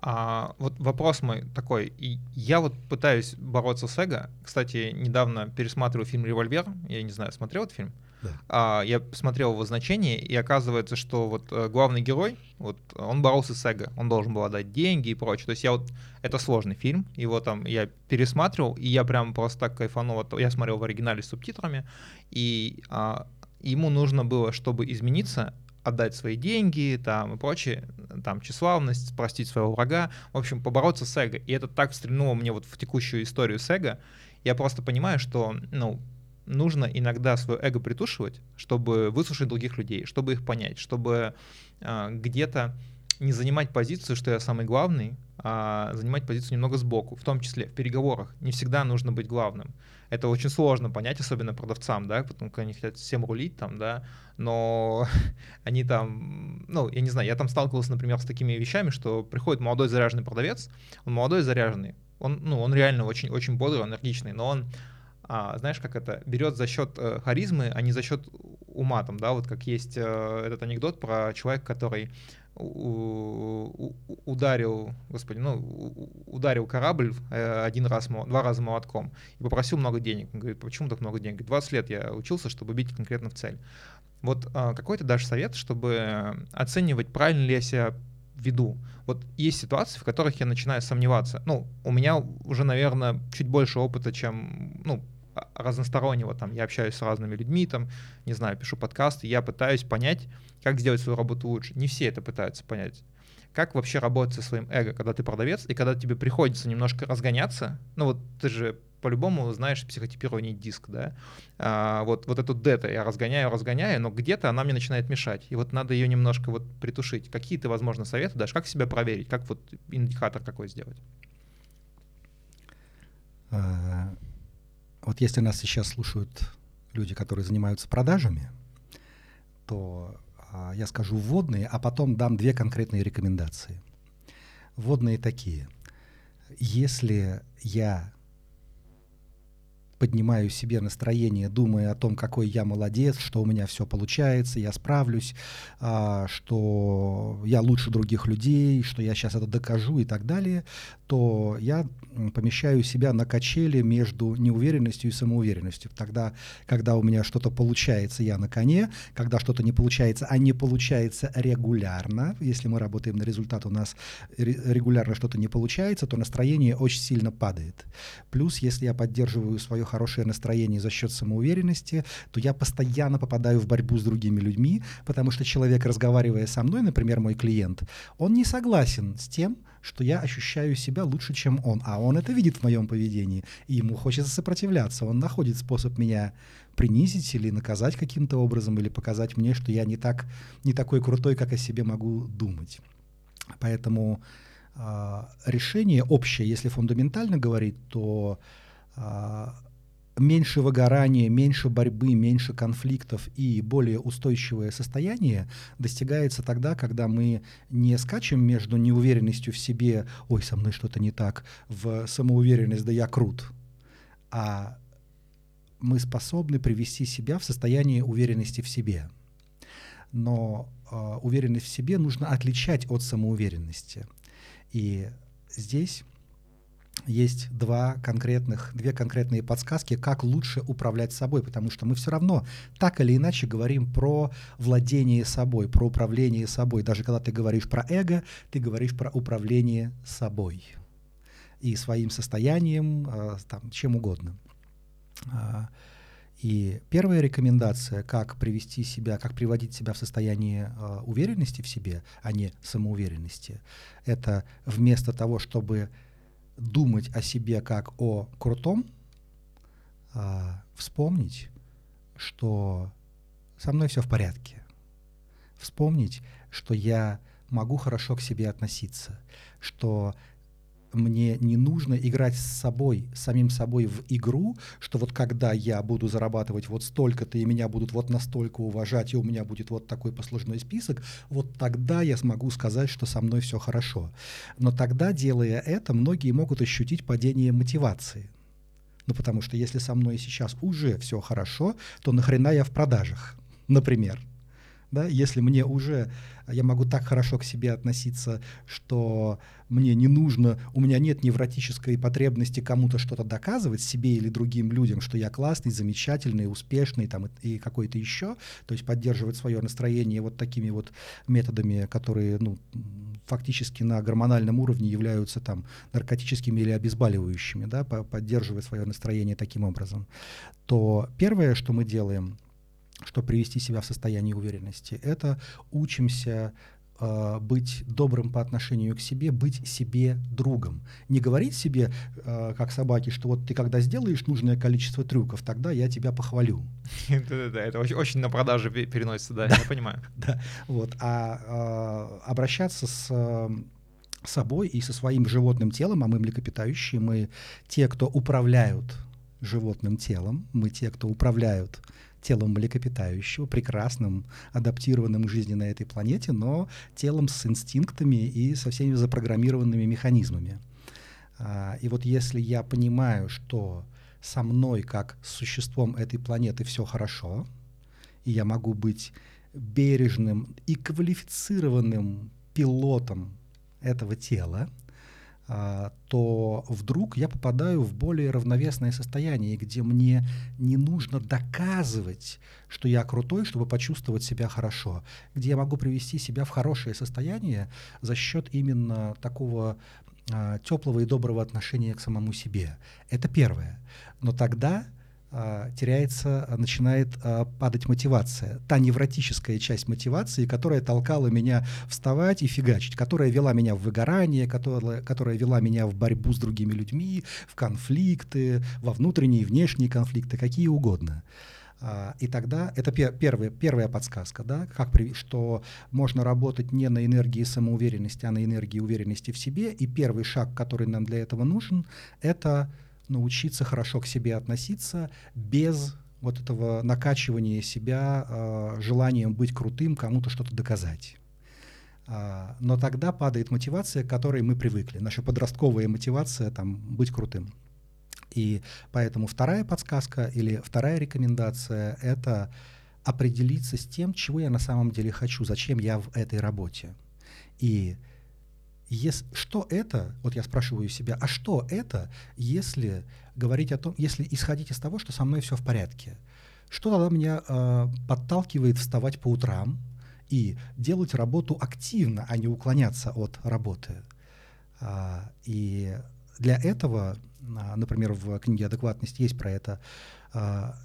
А, вот вопрос мой такой. И я вот пытаюсь бороться с эго. Кстати, недавно пересматривал фильм «Револьвер». Я не знаю, смотрел этот фильм? Да. А, я посмотрел его значение, и оказывается, что вот э, главный герой, вот он боролся с эго. Он должен был отдать деньги и прочее. То есть я вот... Это сложный фильм. Его там я пересматривал, и я прям просто так кайфанул. Я смотрел в оригинале с субтитрами, и а, ему нужно было, чтобы измениться, отдать свои деньги там и прочее, там тщеславность, простить своего врага, в общем, побороться с эго. И это так стрельнуло мне вот в текущую историю с эго. Я просто понимаю, что, ну, нужно иногда свое эго притушивать, чтобы выслушать других людей, чтобы их понять, чтобы э, где-то не занимать позицию, что я самый главный, а занимать позицию немного сбоку, в том числе в переговорах. Не всегда нужно быть главным. Это очень сложно понять, особенно продавцам, да, потому что они хотят всем рулить там, да, но [laughs] они там, ну, я не знаю, я там сталкивался, например, с такими вещами, что приходит молодой заряженный продавец, он молодой заряженный, он, ну, он реально очень, очень бодрый, энергичный, но он, а, знаешь, как это, берет за счет э, харизмы, а не за счет ума, там, да, вот как есть э, этот анекдот про человека, который ударил, господи, ну, ударил корабль э, один раз, два раза молотком и попросил много денег. Он говорит, почему так много денег? 20 лет я учился, чтобы бить конкретно в цель. Вот а, какой ты дашь совет, чтобы оценивать, правильно ли я себя веду? Вот есть ситуации, в которых я начинаю сомневаться. Ну, у меня уже, наверное, чуть больше опыта, чем, ну, разностороннего, там, я общаюсь с разными людьми, там, не знаю, пишу подкасты, я пытаюсь понять, как сделать свою работу лучше. Не все это пытаются понять. Как вообще работать со своим эго, когда ты продавец, и когда тебе приходится немножко разгоняться, ну вот ты же по-любому знаешь психотипирование диск, да, а, вот, вот эту дета я разгоняю, разгоняю, но где-то она мне начинает мешать, и вот надо ее немножко вот притушить. Какие ты, возможно, советы дашь, как себя проверить, как вот индикатор какой сделать? Вот если нас сейчас слушают люди, которые занимаются продажами, то а, я скажу вводные, а потом дам две конкретные рекомендации. Вводные такие. Если я поднимаю себе настроение, думая о том, какой я молодец, что у меня все получается, я справлюсь, а, что я лучше других людей, что я сейчас это докажу и так далее, то я помещаю себя на качели между неуверенностью и самоуверенностью. Тогда, когда у меня что-то получается, я на коне, когда что-то не получается, а не получается регулярно, если мы работаем на результат, у нас регулярно что-то не получается, то настроение очень сильно падает. Плюс, если я поддерживаю свое хорошее настроение за счет самоуверенности, то я постоянно попадаю в борьбу с другими людьми, потому что человек, разговаривая со мной, например, мой клиент, он не согласен с тем, что я ощущаю себя лучше, чем он. А он это видит в моем поведении, и ему хочется сопротивляться. Он находит способ меня принизить или наказать каким-то образом, или показать мне, что я не, так, не такой крутой, как о себе могу думать. Поэтому э, решение общее, если фундаментально говорить, то э, меньше выгорания, меньше борьбы, меньше конфликтов и более устойчивое состояние достигается тогда, когда мы не скачем между неуверенностью в себе, ой, со мной что-то не так, в самоуверенность, да я крут, а мы способны привести себя в состояние уверенности в себе. Но э, уверенность в себе нужно отличать от самоуверенности. И здесь есть два конкретных, две конкретные подсказки, как лучше управлять собой, потому что мы все равно так или иначе говорим про владение собой, про управление собой. Даже когда ты говоришь про эго, ты говоришь про управление собой и своим состоянием, а, там, чем угодно. А, и первая рекомендация, как привести себя, как приводить себя в состояние э, уверенности в себе, а не самоуверенности, это вместо того, чтобы думать о себе как о крутом, а, вспомнить, что со мной все в порядке. Вспомнить, что я могу хорошо к себе относиться, что мне не нужно играть с собой, самим собой в игру, что вот когда я буду зарабатывать вот столько-то, и меня будут вот настолько уважать, и у меня будет вот такой послужной список, вот тогда я смогу сказать, что со мной все хорошо. Но тогда, делая это, многие могут ощутить падение мотивации. Ну, потому что если со мной сейчас уже все хорошо, то нахрена я в продажах, например да, если мне уже, я могу так хорошо к себе относиться, что мне не нужно, у меня нет невротической потребности кому-то что-то доказывать, себе или другим людям, что я классный, замечательный, успешный там, и, и какой-то еще, то есть поддерживать свое настроение вот такими вот методами, которые ну, фактически на гормональном уровне являются там наркотическими или обезболивающими, да, поддерживать свое настроение таким образом, то первое, что мы делаем, чтобы привести себя в состояние уверенности. Это учимся э, быть добрым по отношению к себе, быть себе другом. Не говорить себе, э, как собаки, что вот ты когда сделаешь нужное количество трюков, тогда я тебя похвалю. [laughs] Да-да-да, это очень на продаже переносится, да, я понимаю. [laughs] Да, вот, а э, обращаться с собой и со своим животным телом, а мы млекопитающие, мы те, кто управляют животным телом, мы те, кто управляют телом млекопитающего, прекрасным, адаптированным к жизни на этой планете, но телом с инстинктами и со всеми запрограммированными механизмами. А, и вот если я понимаю, что со мной, как с существом этой планеты, все хорошо, и я могу быть бережным и квалифицированным пилотом этого тела, то вдруг я попадаю в более равновесное состояние, где мне не нужно доказывать, что я крутой, чтобы почувствовать себя хорошо, где я могу привести себя в хорошее состояние за счет именно такого а, теплого и доброго отношения к самому себе. Это первое. Но тогда а, теряется, а, начинает а, падать мотивация. Та невротическая часть мотивации, которая толкала меня вставать и фигачить, которая вела меня в выгорание, которая, которая вела меня в борьбу с другими людьми, в конфликты, во внутренние и внешние конфликты, какие угодно. И тогда это первая, первая подсказка, да, как, что можно работать не на энергии самоуверенности, а на энергии уверенности в себе. И первый шаг, который нам для этого нужен, это научиться хорошо к себе относиться без вот этого накачивания себя э, желанием быть крутым, кому-то что-то доказать. А, но тогда падает мотивация, к которой мы привыкли. Наша подростковая мотивация там быть крутым. И поэтому вторая подсказка или вторая рекомендация — это определиться с тем, чего я на самом деле хочу, зачем я в этой работе. И ес, что это, вот я спрашиваю себя, а что это, если говорить о том, если исходить из того, что со мной все в порядке? Что тогда меня э, подталкивает вставать по утрам и делать работу активно, а не уклоняться от работы? А, и для этого, а, например, в книге «Адекватность» есть про это,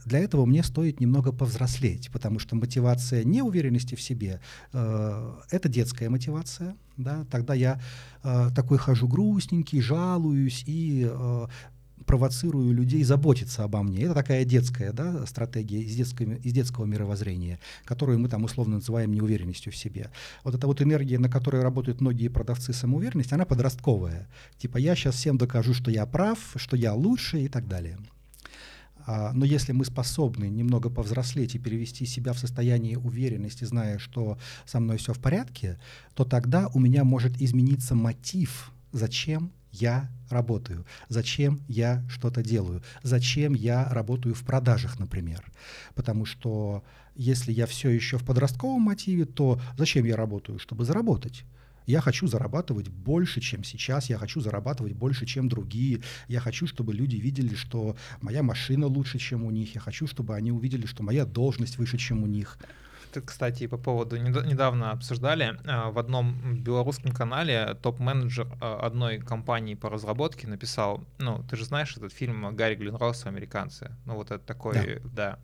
для этого мне стоит немного повзрослеть, потому что мотивация неуверенности в себе э, — это детская мотивация. Да? Тогда я э, такой хожу грустненький, жалуюсь и э, провоцирую людей заботиться обо мне. Это такая детская да, стратегия из, детского, из детского мировоззрения, которую мы там условно называем неуверенностью в себе. Вот эта вот энергия, на которой работают многие продавцы самоуверенности, она подростковая. Типа я сейчас всем докажу, что я прав, что я лучше и так далее. А, но если мы способны немного повзрослеть и перевести себя в состояние уверенности, зная, что со мной все в порядке, то тогда у меня может измениться мотив, зачем я работаю, зачем я что-то делаю, зачем я работаю в продажах, например. Потому что если я все еще в подростковом мотиве, то зачем я работаю? Чтобы заработать. Я хочу зарабатывать больше, чем сейчас, я хочу зарабатывать больше, чем другие, я хочу, чтобы люди видели, что моя машина лучше, чем у них, я хочу, чтобы они увидели, что моя должность выше, чем у них кстати, по поводу недавно обсуждали а, в одном белорусском канале топ-менеджер а, одной компании по разработке написал, ну, ты же знаешь этот фильм Гарри Глинросс «Американцы», ну, вот это такой, да. да.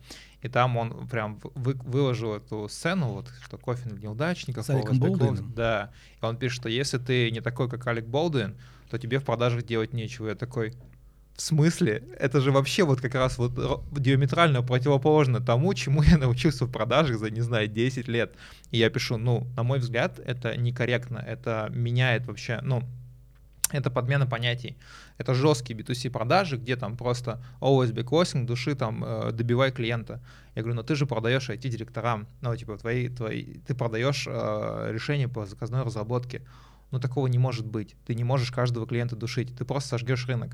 И там он прям вы, выложил эту сцену, вот, что Кофин неудачников. С Аликом Болдуином? Да. И он пишет, что если ты не такой, как Алек Болдуин, то тебе в продажах делать нечего. Я такой, в смысле? Это же вообще вот как раз вот диаметрально противоположно тому, чему я научился в продажах за, не знаю, 10 лет. И я пишу, ну, на мой взгляд, это некорректно, это меняет вообще, ну, это подмена понятий. Это жесткие B2C продажи, где там просто always be closing, души там, э, добивай клиента. Я говорю, ну ты же продаешь IT-директорам, ну типа твои, твои, ты продаешь э, решение по заказной разработке. Ну такого не может быть. Ты не можешь каждого клиента душить, ты просто сожгешь рынок.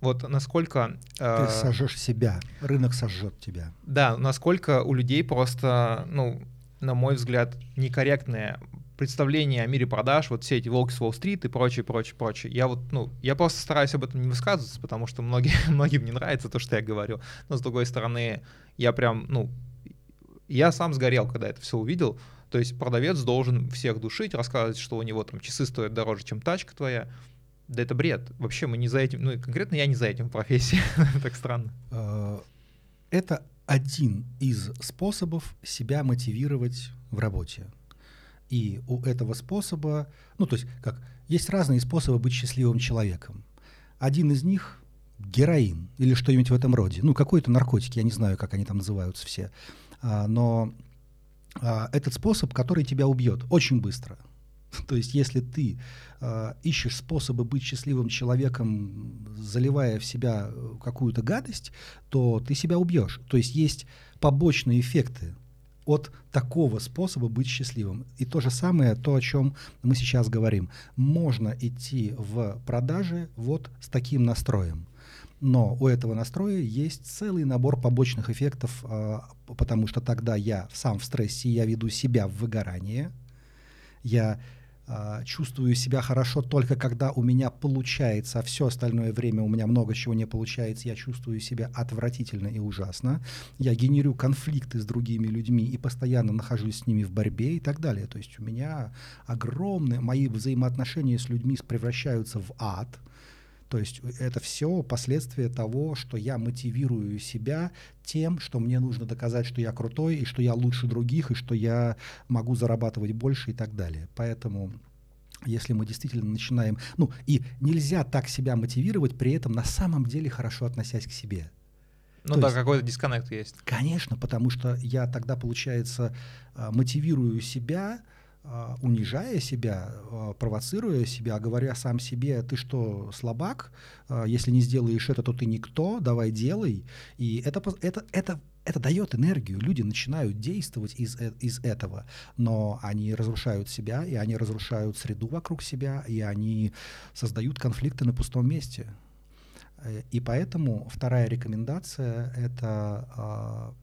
Вот насколько... Э, Ты сожжешь себя, рынок сожжет тебя. Да, насколько у людей просто, ну, на мой взгляд, некорректное представление о мире продаж, вот все эти волки с Уолл-стрит и прочее, прочее, прочее. Я вот, ну, я просто стараюсь об этом не высказываться, потому что многие, [laughs] многим не нравится то, что я говорю. Но с другой стороны, я прям, ну, я сам сгорел, когда это все увидел. То есть продавец должен всех душить, рассказывать, что у него там часы стоят дороже, чем тачка твоя. Да это бред. Вообще мы не за этим, ну конкретно я не за этим в профессии. [laughs] так странно. А, это один из способов себя мотивировать в работе. И у этого способа, ну то есть как, есть разные способы быть счастливым человеком. Один из них героин или что-нибудь в этом роде. Ну, какой-то наркотик, я не знаю, как они там называются все. А, но а, этот способ, который тебя убьет очень быстро. [laughs] То есть, если ты э, ищешь способы быть счастливым человеком, заливая в себя э, какую-то гадость, то ты себя убьешь. То есть есть побочные эффекты от такого способа быть счастливым. И то же самое, то, о чем мы сейчас говорим. Можно идти в продажи вот с таким настроем. Но у этого настроя есть целый набор побочных эффектов, э, потому что тогда я сам в стрессе, я веду себя в выгорание, я а, чувствую себя хорошо только когда у меня получается, а все остальное время у меня много чего не получается, я чувствую себя отвратительно и ужасно, я генерю конфликты с другими людьми и постоянно нахожусь с ними в борьбе и так далее. То есть у меня огромные, мои взаимоотношения с людьми превращаются в ад, то есть это все последствия того, что я мотивирую себя тем, что мне нужно доказать, что я крутой, и что я лучше других, и что я могу зарабатывать больше и так далее. Поэтому если мы действительно начинаем... Ну, и нельзя так себя мотивировать, при этом на самом деле хорошо относясь к себе. Ну То да, какой-то дисконнект есть. Конечно, потому что я тогда, получается, а, мотивирую себя унижая себя, а, провоцируя себя, говоря сам себе, ты что, слабак, а, если не сделаешь это, то ты никто, давай делай. И это, это, это, это дает энергию, люди начинают действовать из, э, из этого, но они разрушают себя, и они разрушают среду вокруг себя, и они создают конфликты на пустом месте. Э, и поэтому вторая рекомендация — это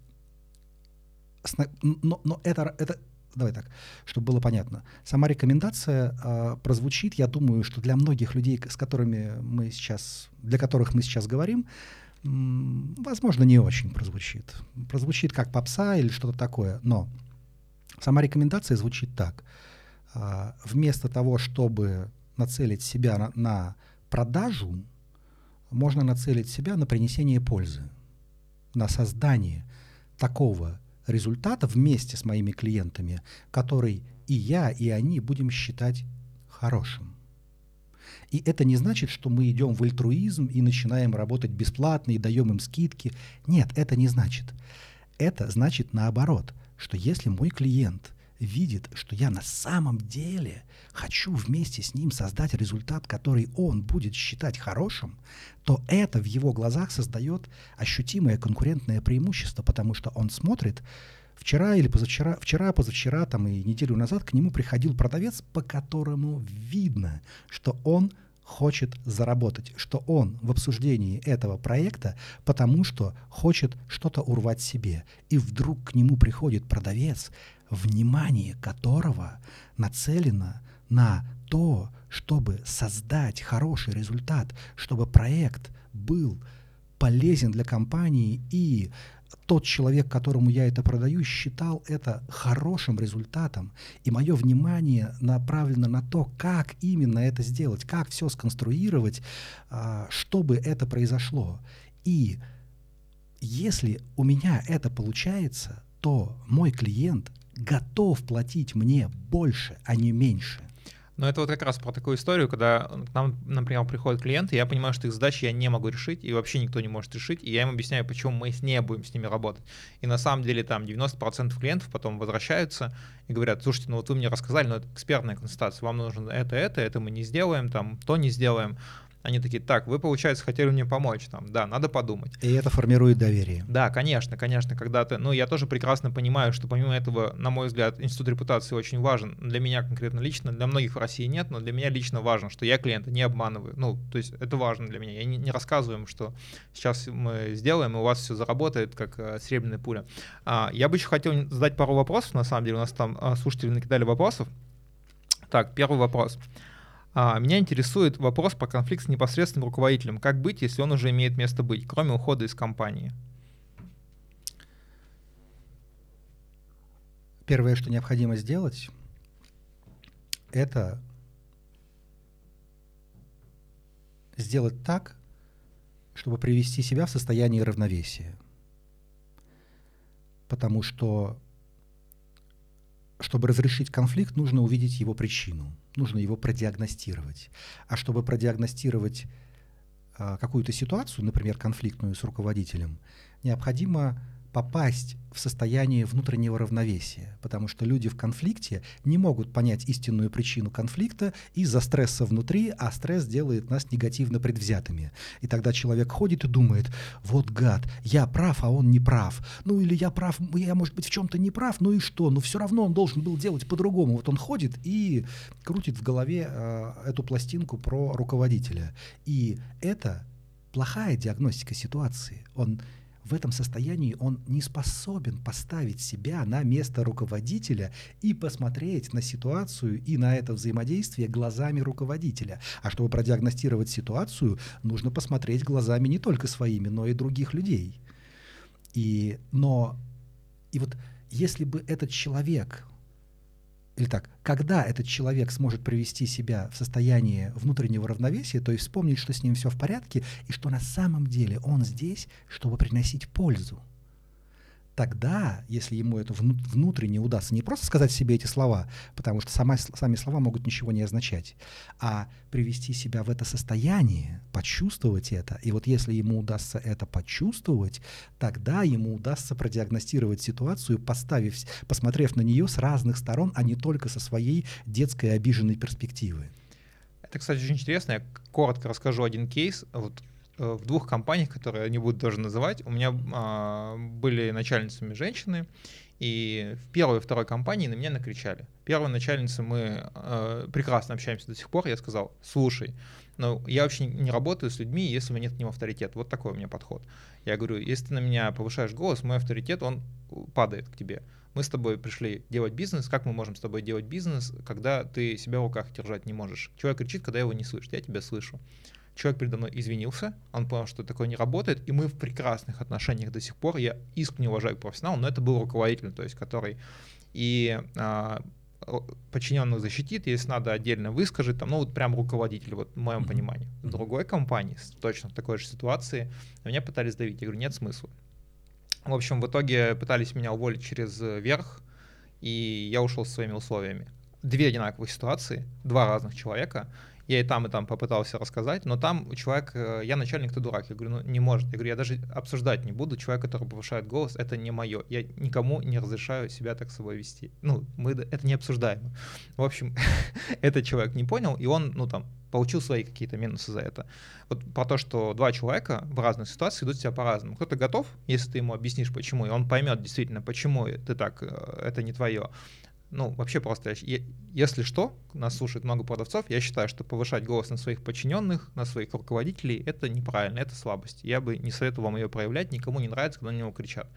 но, но это, это давай так, чтобы было понятно. Сама рекомендация э, прозвучит, я думаю, что для многих людей, с которыми мы сейчас, для которых мы сейчас говорим, м, возможно, не очень прозвучит. Прозвучит как попса или что-то такое, но сама рекомендация звучит так. Э, вместо того, чтобы нацелить себя на, на продажу, можно нацелить себя на принесение пользы, на создание такого результата вместе с моими клиентами, который и я, и они будем считать хорошим. И это не значит, что мы идем в альтруизм и начинаем работать бесплатно и даем им скидки. Нет, это не значит. Это значит наоборот, что если мой клиент видит, что я на самом деле хочу вместе с ним создать результат, который он будет считать хорошим, то это в его глазах создает ощутимое конкурентное преимущество, потому что он смотрит, вчера или позавчера, вчера, позавчера там и неделю назад к нему приходил продавец, по которому видно, что он хочет заработать, что он в обсуждении этого проекта, потому что хочет что-то урвать себе. И вдруг к нему приходит продавец, внимание которого нацелено на то, чтобы создать хороший результат, чтобы проект был полезен для компании и тот человек, которому я это продаю, считал это хорошим результатом. И мое внимание направлено на то, как именно это сделать, как все сконструировать, а, чтобы это произошло. И если у меня это получается, то мой клиент готов платить мне больше, а не меньше. Но это вот как раз про такую историю, когда к нам, например, приходят клиенты, я понимаю, что их задачи я не могу решить, и вообще никто не может решить, и я им объясняю, почему мы не будем с ними работать. И на самом деле там 90% клиентов потом возвращаются и говорят, слушайте, ну вот вы мне рассказали, но это экспертная консультация, вам нужно это, это, это мы не сделаем, там, то не сделаем. Они такие, так, вы, получается, хотели мне помочь, там, да, надо подумать. И это формирует доверие. Да, конечно, конечно, когда ты, ну, я тоже прекрасно понимаю, что помимо этого, на мой взгляд, институт репутации очень важен. Для меня конкретно лично, для многих в России нет, но для меня лично важно, что я клиента не обманываю. Ну, то есть это важно для меня. Я не, не рассказываю им, что сейчас мы сделаем, и у вас все заработает, как э, серебряная пуля. А, я бы еще хотел задать пару вопросов, на самом деле, у нас там а, слушатели накидали вопросов. Так, первый вопрос. А, меня интересует вопрос про конфликт с непосредственным руководителем. Как быть, если он уже имеет место быть, кроме ухода из компании? Первое, что необходимо сделать, это сделать так, чтобы привести себя в состояние равновесия. Потому что чтобы разрешить конфликт, нужно увидеть его причину, нужно его продиагностировать. А чтобы продиагностировать э, какую-то ситуацию, например, конфликтную с руководителем, необходимо попасть в состояние внутреннего равновесия, потому что люди в конфликте не могут понять истинную причину конфликта из-за стресса внутри, а стресс делает нас негативно предвзятыми. И тогда человек ходит и думает, вот гад, я прав, а он не прав. Ну или я прав, я, может быть, в чем-то не прав, ну и что? Но все равно он должен был делать по-другому. Вот он ходит и крутит в голове э, эту пластинку про руководителя. И это плохая диагностика ситуации. Он в этом состоянии он не способен поставить себя на место руководителя и посмотреть на ситуацию и на это взаимодействие глазами руководителя. А чтобы продиагностировать ситуацию, нужно посмотреть глазами не только своими, но и других людей. И, но, и вот если бы этот человек или так, когда этот человек сможет привести себя в состояние внутреннего равновесия, то есть вспомнить, что с ним все в порядке, и что на самом деле он здесь, чтобы приносить пользу, тогда, если ему это внутренне удастся, не просто сказать себе эти слова, потому что сама, сами слова могут ничего не означать, а привести себя в это состояние, почувствовать это. И вот если ему удастся это почувствовать, тогда ему удастся продиагностировать ситуацию, поставив, посмотрев на нее с разных сторон, а не только со своей детской обиженной перспективы. Это, кстати, очень интересно. Я коротко расскажу один кейс. Вот в двух компаниях, которые я не буду даже называть, у меня а, были начальницами женщины, и в первой и второй компании на меня накричали. Первой начальнице мы э, прекрасно общаемся до сих пор. Я сказал, слушай, ну, я вообще не работаю с людьми, если у меня нет к ним авторитета. Вот такой у меня подход. Я говорю, если ты на меня повышаешь голос, мой авторитет, он падает к тебе. Мы с тобой пришли делать бизнес. Как мы можем с тобой делать бизнес, когда ты себя в руках держать не можешь? Человек кричит, когда его не слышит. Я тебя слышу человек передо мной извинился, он понял, что такое не работает, и мы в прекрасных отношениях до сих пор. Я искренне уважаю профессионала, но это был руководитель, то есть который и а, подчиненных защитит, если надо отдельно выскажет, там, ну вот прям руководитель, вот в моем mm-hmm. понимании. В другой компании, точно в такой же ситуации, меня пытались давить. Я говорю, нет смысла. В общем, в итоге пытались меня уволить через верх, и я ушел со своими условиями. Две одинаковые ситуации, два разных человека — я и там, и там попытался рассказать, но там человек, э, я начальник, ты дурак. Я говорю, ну не может. Я говорю, я даже обсуждать не буду. Человек, который повышает голос, это не мое. Я никому не разрешаю себя так с собой вести. Ну, мы это не обсуждаем. В общем, [laughs] этот человек не понял, и он, ну там, получил свои какие-то минусы за это. Вот про то, что два человека в разных ситуациях идут себя по-разному. Кто-то готов, если ты ему объяснишь, почему, и он поймет действительно, почему ты так, э, это не твое ну, вообще просто, если что, нас слушает много продавцов, я считаю, что повышать голос на своих подчиненных, на своих руководителей, это неправильно, это слабость. Я бы не советовал вам ее проявлять, никому не нравится, когда на него кричат.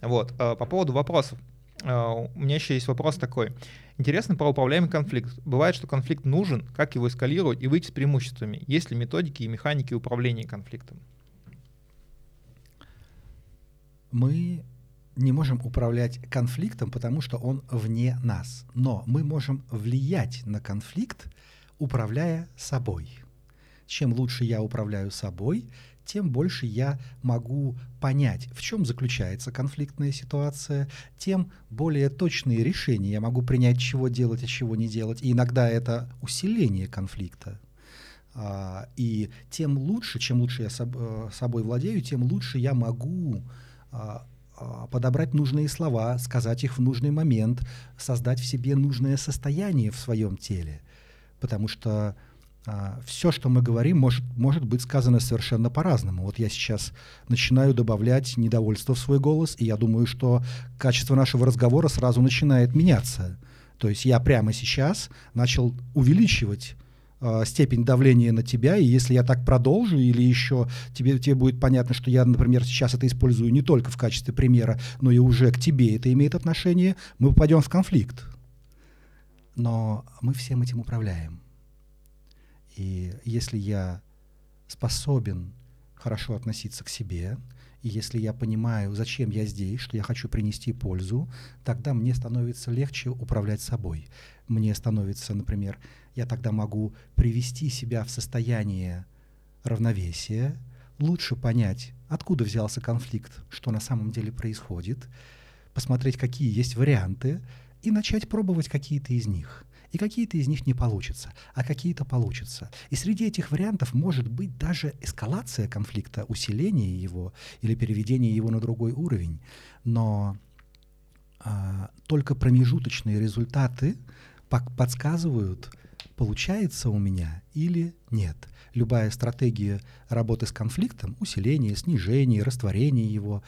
Вот, э, по поводу вопросов. Э, у меня еще есть вопрос такой. Интересно про управляемый конфликт. Бывает, что конфликт нужен, как его эскалировать и выйти с преимуществами? Есть ли методики и механики управления конфликтом? Мы не можем управлять конфликтом, потому что он вне нас. Но мы можем влиять на конфликт, управляя собой. Чем лучше я управляю собой, тем больше я могу понять, в чем заключается конфликтная ситуация, тем более точные решения я могу принять, чего делать, а чего не делать. И иногда это усиление конфликта. А, и тем лучше, чем лучше я э, собой владею, тем лучше я могу а, подобрать нужные слова, сказать их в нужный момент, создать в себе нужное состояние в своем теле. Потому что а, все, что мы говорим, может, может быть сказано совершенно по-разному. Вот я сейчас начинаю добавлять недовольство в свой голос, и я думаю, что качество нашего разговора сразу начинает меняться. То есть я прямо сейчас начал увеличивать э, степень давления на тебя, и если я так продолжу, или еще тебе, тебе будет понятно, что я, например, сейчас это использую не только в качестве примера, но и уже к тебе это имеет отношение, мы попадем в конфликт. Но мы всем этим управляем. И если я способен хорошо относиться к себе, и если я понимаю, зачем я здесь, что я хочу принести пользу, тогда мне становится легче управлять собой. Мне становится, например, я тогда могу привести себя в состояние равновесия, лучше понять, откуда взялся конфликт, что на самом деле происходит, посмотреть, какие есть варианты, и начать пробовать какие-то из них. И какие-то из них не получатся, а какие-то получатся. И среди этих вариантов может быть даже эскалация конфликта, усиление его или переведение его на другой уровень. Но а, только промежуточные результаты подсказывают, получается у меня или нет. Любая стратегия работы с конфликтом, усиление, снижение, растворение его,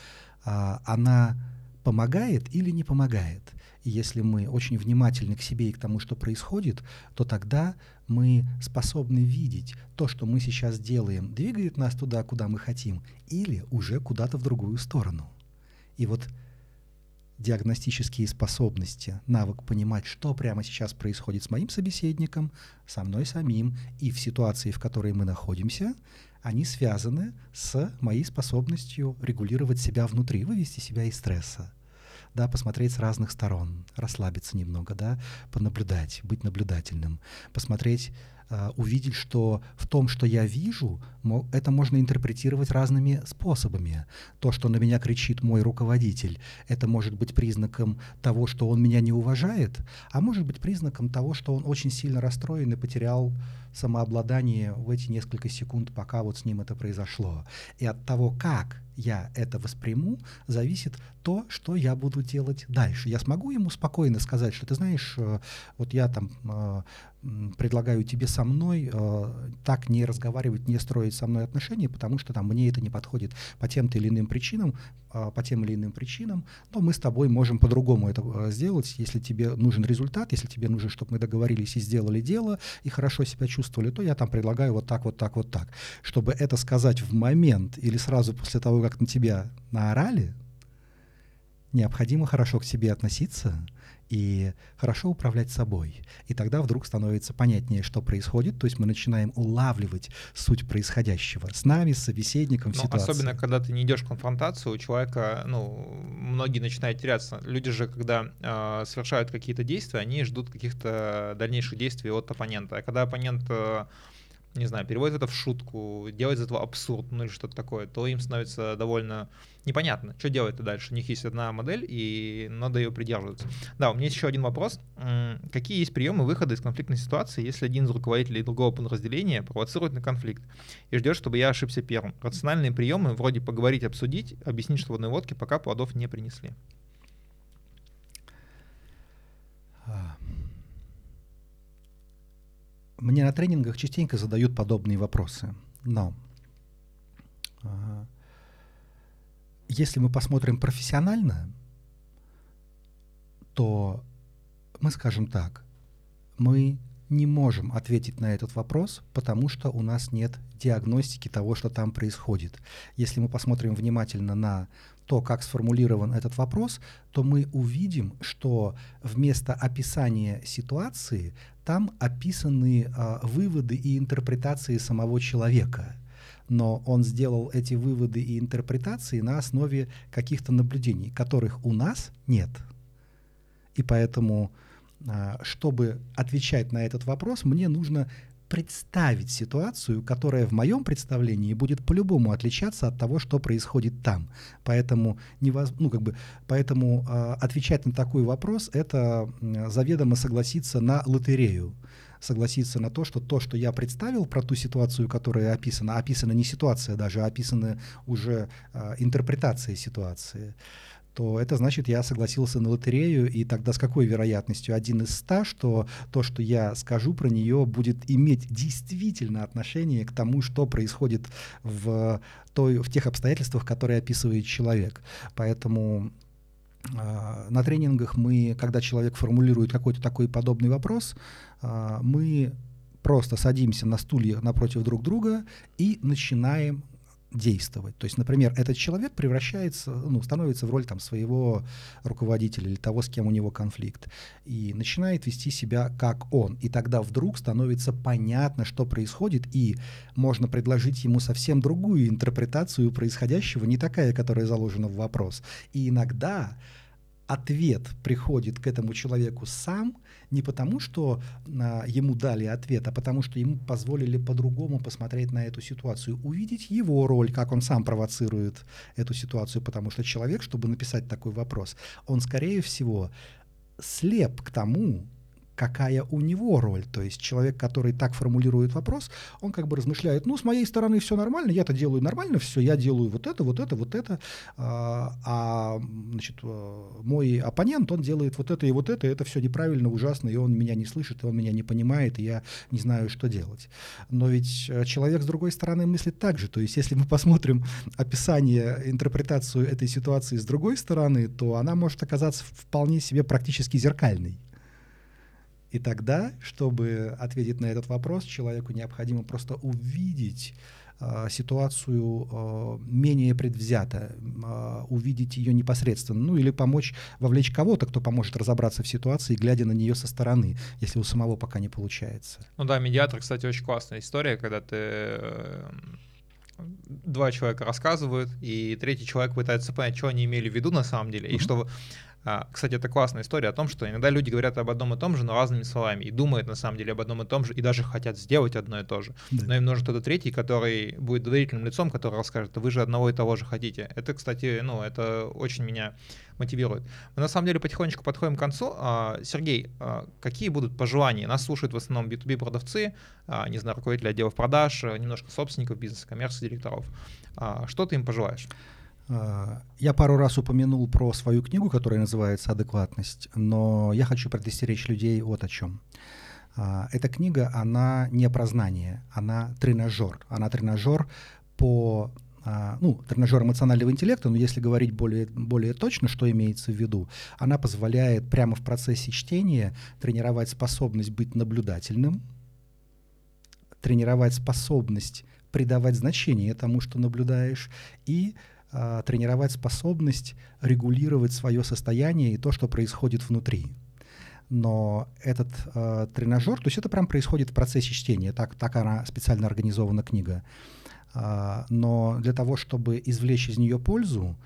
а, она помогает или не помогает. И если мы очень внимательны к себе и к тому, что происходит, то тогда мы способны видеть то, что мы сейчас делаем, двигает нас туда, куда мы хотим, или уже куда-то в другую сторону. И вот диагностические способности, навык понимать, что прямо сейчас происходит с моим собеседником, со мной самим и в ситуации, в которой мы находимся, они связаны с моей способностью регулировать себя внутри, вывести себя из стресса. Да, посмотреть с разных сторон, расслабиться немного, да, понаблюдать, быть наблюдательным, посмотреть увидеть, что в том, что я вижу, это можно интерпретировать разными способами. То, что на меня кричит мой руководитель, это может быть признаком того, что он меня не уважает, а может быть признаком того, что он очень сильно расстроен и потерял самообладание в эти несколько секунд, пока вот с ним это произошло. И от того, как я это восприму, зависит то, что я буду делать дальше. Я смогу ему спокойно сказать, что ты знаешь, э, вот я там э, предлагаю тебе со мной э, так не разговаривать, не строить со мной отношения, потому что там мне это не подходит по тем-то или иным причинам, э, по тем или иным причинам, но мы с тобой можем по-другому это э, сделать, если тебе нужен результат, если тебе нужно, чтобы мы договорились и сделали дело, и хорошо себя чувствовали, то я там предлагаю вот так, вот так, вот так. Чтобы это сказать в момент или сразу после того, как на тебя наорали, необходимо хорошо к себе относиться, и хорошо управлять собой. И тогда вдруг становится понятнее, что происходит, то есть мы начинаем улавливать суть происходящего с нами, с собеседником в ну, ситуации. Особенно, когда ты не идешь в конфронтацию, у человека, ну, многие начинают теряться. Люди же, когда э, совершают какие-то действия, они ждут каких-то дальнейших действий от оппонента. А когда оппонент э, не знаю, переводит это в шутку, делает из этого абсурд, ну или что-то такое, то им становится довольно непонятно, что делать-то дальше. У них есть одна модель, и надо ее придерживаться. Да, у меня есть еще один вопрос. Какие есть приемы выхода из конфликтной ситуации, если один из руководителей другого подразделения провоцирует на конфликт и ждет, чтобы я ошибся первым? Рациональные приемы вроде поговорить, обсудить, объяснить, что в одной водке пока плодов не принесли. А, мне на тренингах частенько задают подобные вопросы, но если мы посмотрим профессионально, то мы скажем так, мы не можем ответить на этот вопрос, потому что у нас нет диагностики того, что там происходит. Если мы посмотрим внимательно на то, как сформулирован этот вопрос, то мы увидим, что вместо описания ситуации там описаны э, выводы и интерпретации самого человека. Но он сделал эти выводы и интерпретации на основе каких-то наблюдений, которых у нас нет. И поэтому а, чтобы отвечать на этот вопрос, мне нужно представить ситуацию, которая в моем представлении будет по-любому отличаться от того, что происходит там. Поэтому, невоз... ну, как бы, поэтому э, отвечать на такой вопрос — это заведомо согласиться на лотерею согласиться на то, что то, что я представил про ту ситуацию, которая описана, описана не ситуация даже, а описана уже э, интерпретация ситуации то это значит, я согласился на лотерею, и тогда с какой вероятностью? Один из ста, что то, что я скажу про нее, будет иметь действительно отношение к тому, что происходит в, той, в тех обстоятельствах, которые описывает человек. Поэтому на тренингах мы, когда человек формулирует какой-то такой подобный вопрос, э, мы просто садимся на стулья напротив друг друга и начинаем действовать. То есть, например, этот человек превращается, ну, становится в роль там, своего руководителя или того, с кем у него конфликт, и начинает вести себя как он. И тогда вдруг становится понятно, что происходит, и можно предложить ему совсем другую интерпретацию происходящего, не такая, которая заложена в вопрос. И иногда ответ приходит к этому человеку сам, не потому, что а, ему дали ответ, а потому, что ему позволили по-другому посмотреть на эту ситуацию, увидеть его роль, как он сам провоцирует эту ситуацию, потому что человек, чтобы написать такой вопрос, он, скорее всего, слеп к тому, какая у него роль. То есть человек, который так формулирует вопрос, он как бы размышляет, ну, с моей стороны все нормально, я-то делаю нормально все, я делаю вот это, вот это, вот это, а, а значит, э, мой оппонент, он делает вот это и вот это, и это все неправильно, ужасно, и он меня не слышит, и он меня не понимает, и я не знаю, что делать. Но ведь э, человек, с другой стороны, мыслит так же. То есть если мы посмотрим описание, интерпретацию этой ситуации с другой стороны, то она может оказаться вполне себе практически зеркальной. И тогда, чтобы ответить на этот вопрос, человеку необходимо просто увидеть э, ситуацию э, менее предвзято, э, увидеть ее непосредственно, ну или помочь вовлечь кого-то, кто поможет разобраться в ситуации, глядя на нее со стороны, если у самого пока не получается. Ну да, медиатор, кстати, очень классная история, когда ты э, два человека рассказывают, и третий человек пытается понять, что они имели в виду на самом деле, mm-hmm. и что А, кстати, это классная история о том, что иногда люди говорят об одном и том же, но разными словами, и думают на самом деле об одном и том же, и даже хотят сделать одно и то же. Да. Но им нужен кто-то третий, который будет доверительным лицом, который расскажет, вы же одного и того же хотите. Это, кстати, ну, это очень меня мотивирует. Мы на самом деле потихонечку подходим к концу. А, Сергей, а, какие будут пожелания? Нас слушают в основном B2B продавцы, а, не знаю, руководители отделов продаж, немножко собственников бизнеса, коммерции, директоров. Что ты им пожелаешь? Я пару раз упомянул про свою книгу, которая называется «Адекватность», но я хочу предостеречь людей вот о чем. Эта книга, она не про знание, она тренажер. Она тренажер по а, ну, тренажер эмоционального интеллекта, но если говорить более, более точно, что имеется в виду, она позволяет прямо в процессе чтения тренировать способность быть наблюдательным, тренировать способность придавать значение тому, что наблюдаешь, и а, тренировать способность регулировать свое состояние и то, что происходит внутри. Но этот э, тренажер, то есть это прям происходит в процессе чтения, так, так она специально организована книга. А, но для того, чтобы извлечь из нее пользу,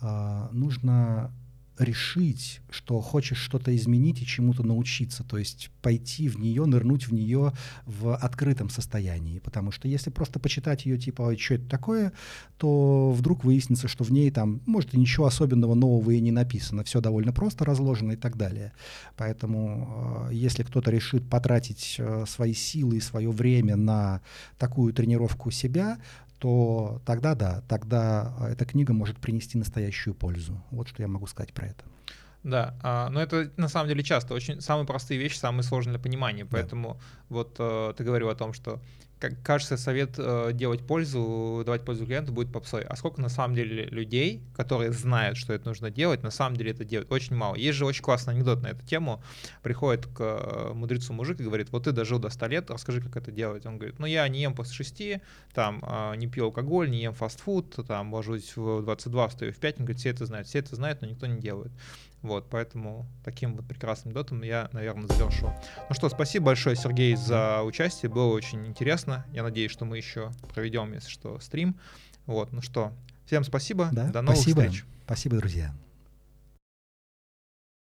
а, нужно решить, что хочешь что-то изменить и чему-то научиться, то есть пойти в нее, нырнуть в нее в открытом состоянии, потому что если просто почитать ее типа, что это такое, то вдруг выяснится, что в ней там, может, и ничего особенного нового и не написано, все довольно просто разложено и так далее. Поэтому э, если кто-то решит потратить э, свои силы и свое время на такую тренировку себя, то тогда да, тогда а, эта книга может принести настоящую пользу. Вот что я могу сказать про это. Да, а, но это на самом деле часто очень самые простые вещи, самые сложные для понимания. Поэтому да. вот э, ты говорил о том, что как кажется, совет э, делать пользу, давать пользу клиенту будет попсой. А сколько на самом деле людей, которые знают, что это нужно делать, на самом деле это делают? Очень мало. Есть же очень классный анекдот на эту тему. Приходит к э, мудрецу мужик и говорит, вот ты дожил до 100 лет, расскажи, как это делать. Он говорит, ну я не ем после 6, там, э, не пью алкоголь, не ем фастфуд, там, ложусь в 22, встаю в 5. Он говорит, все это знают, все это знают, но никто не делает. Вот, поэтому таким вот прекрасным дотом я, наверное, завершу. Ну что, спасибо большое, Сергей, за участие. Было очень интересно. Я надеюсь, что мы еще проведем, если что, стрим. Вот, ну что, всем спасибо. Да, До новых спасибо. встреч. Спасибо, друзья.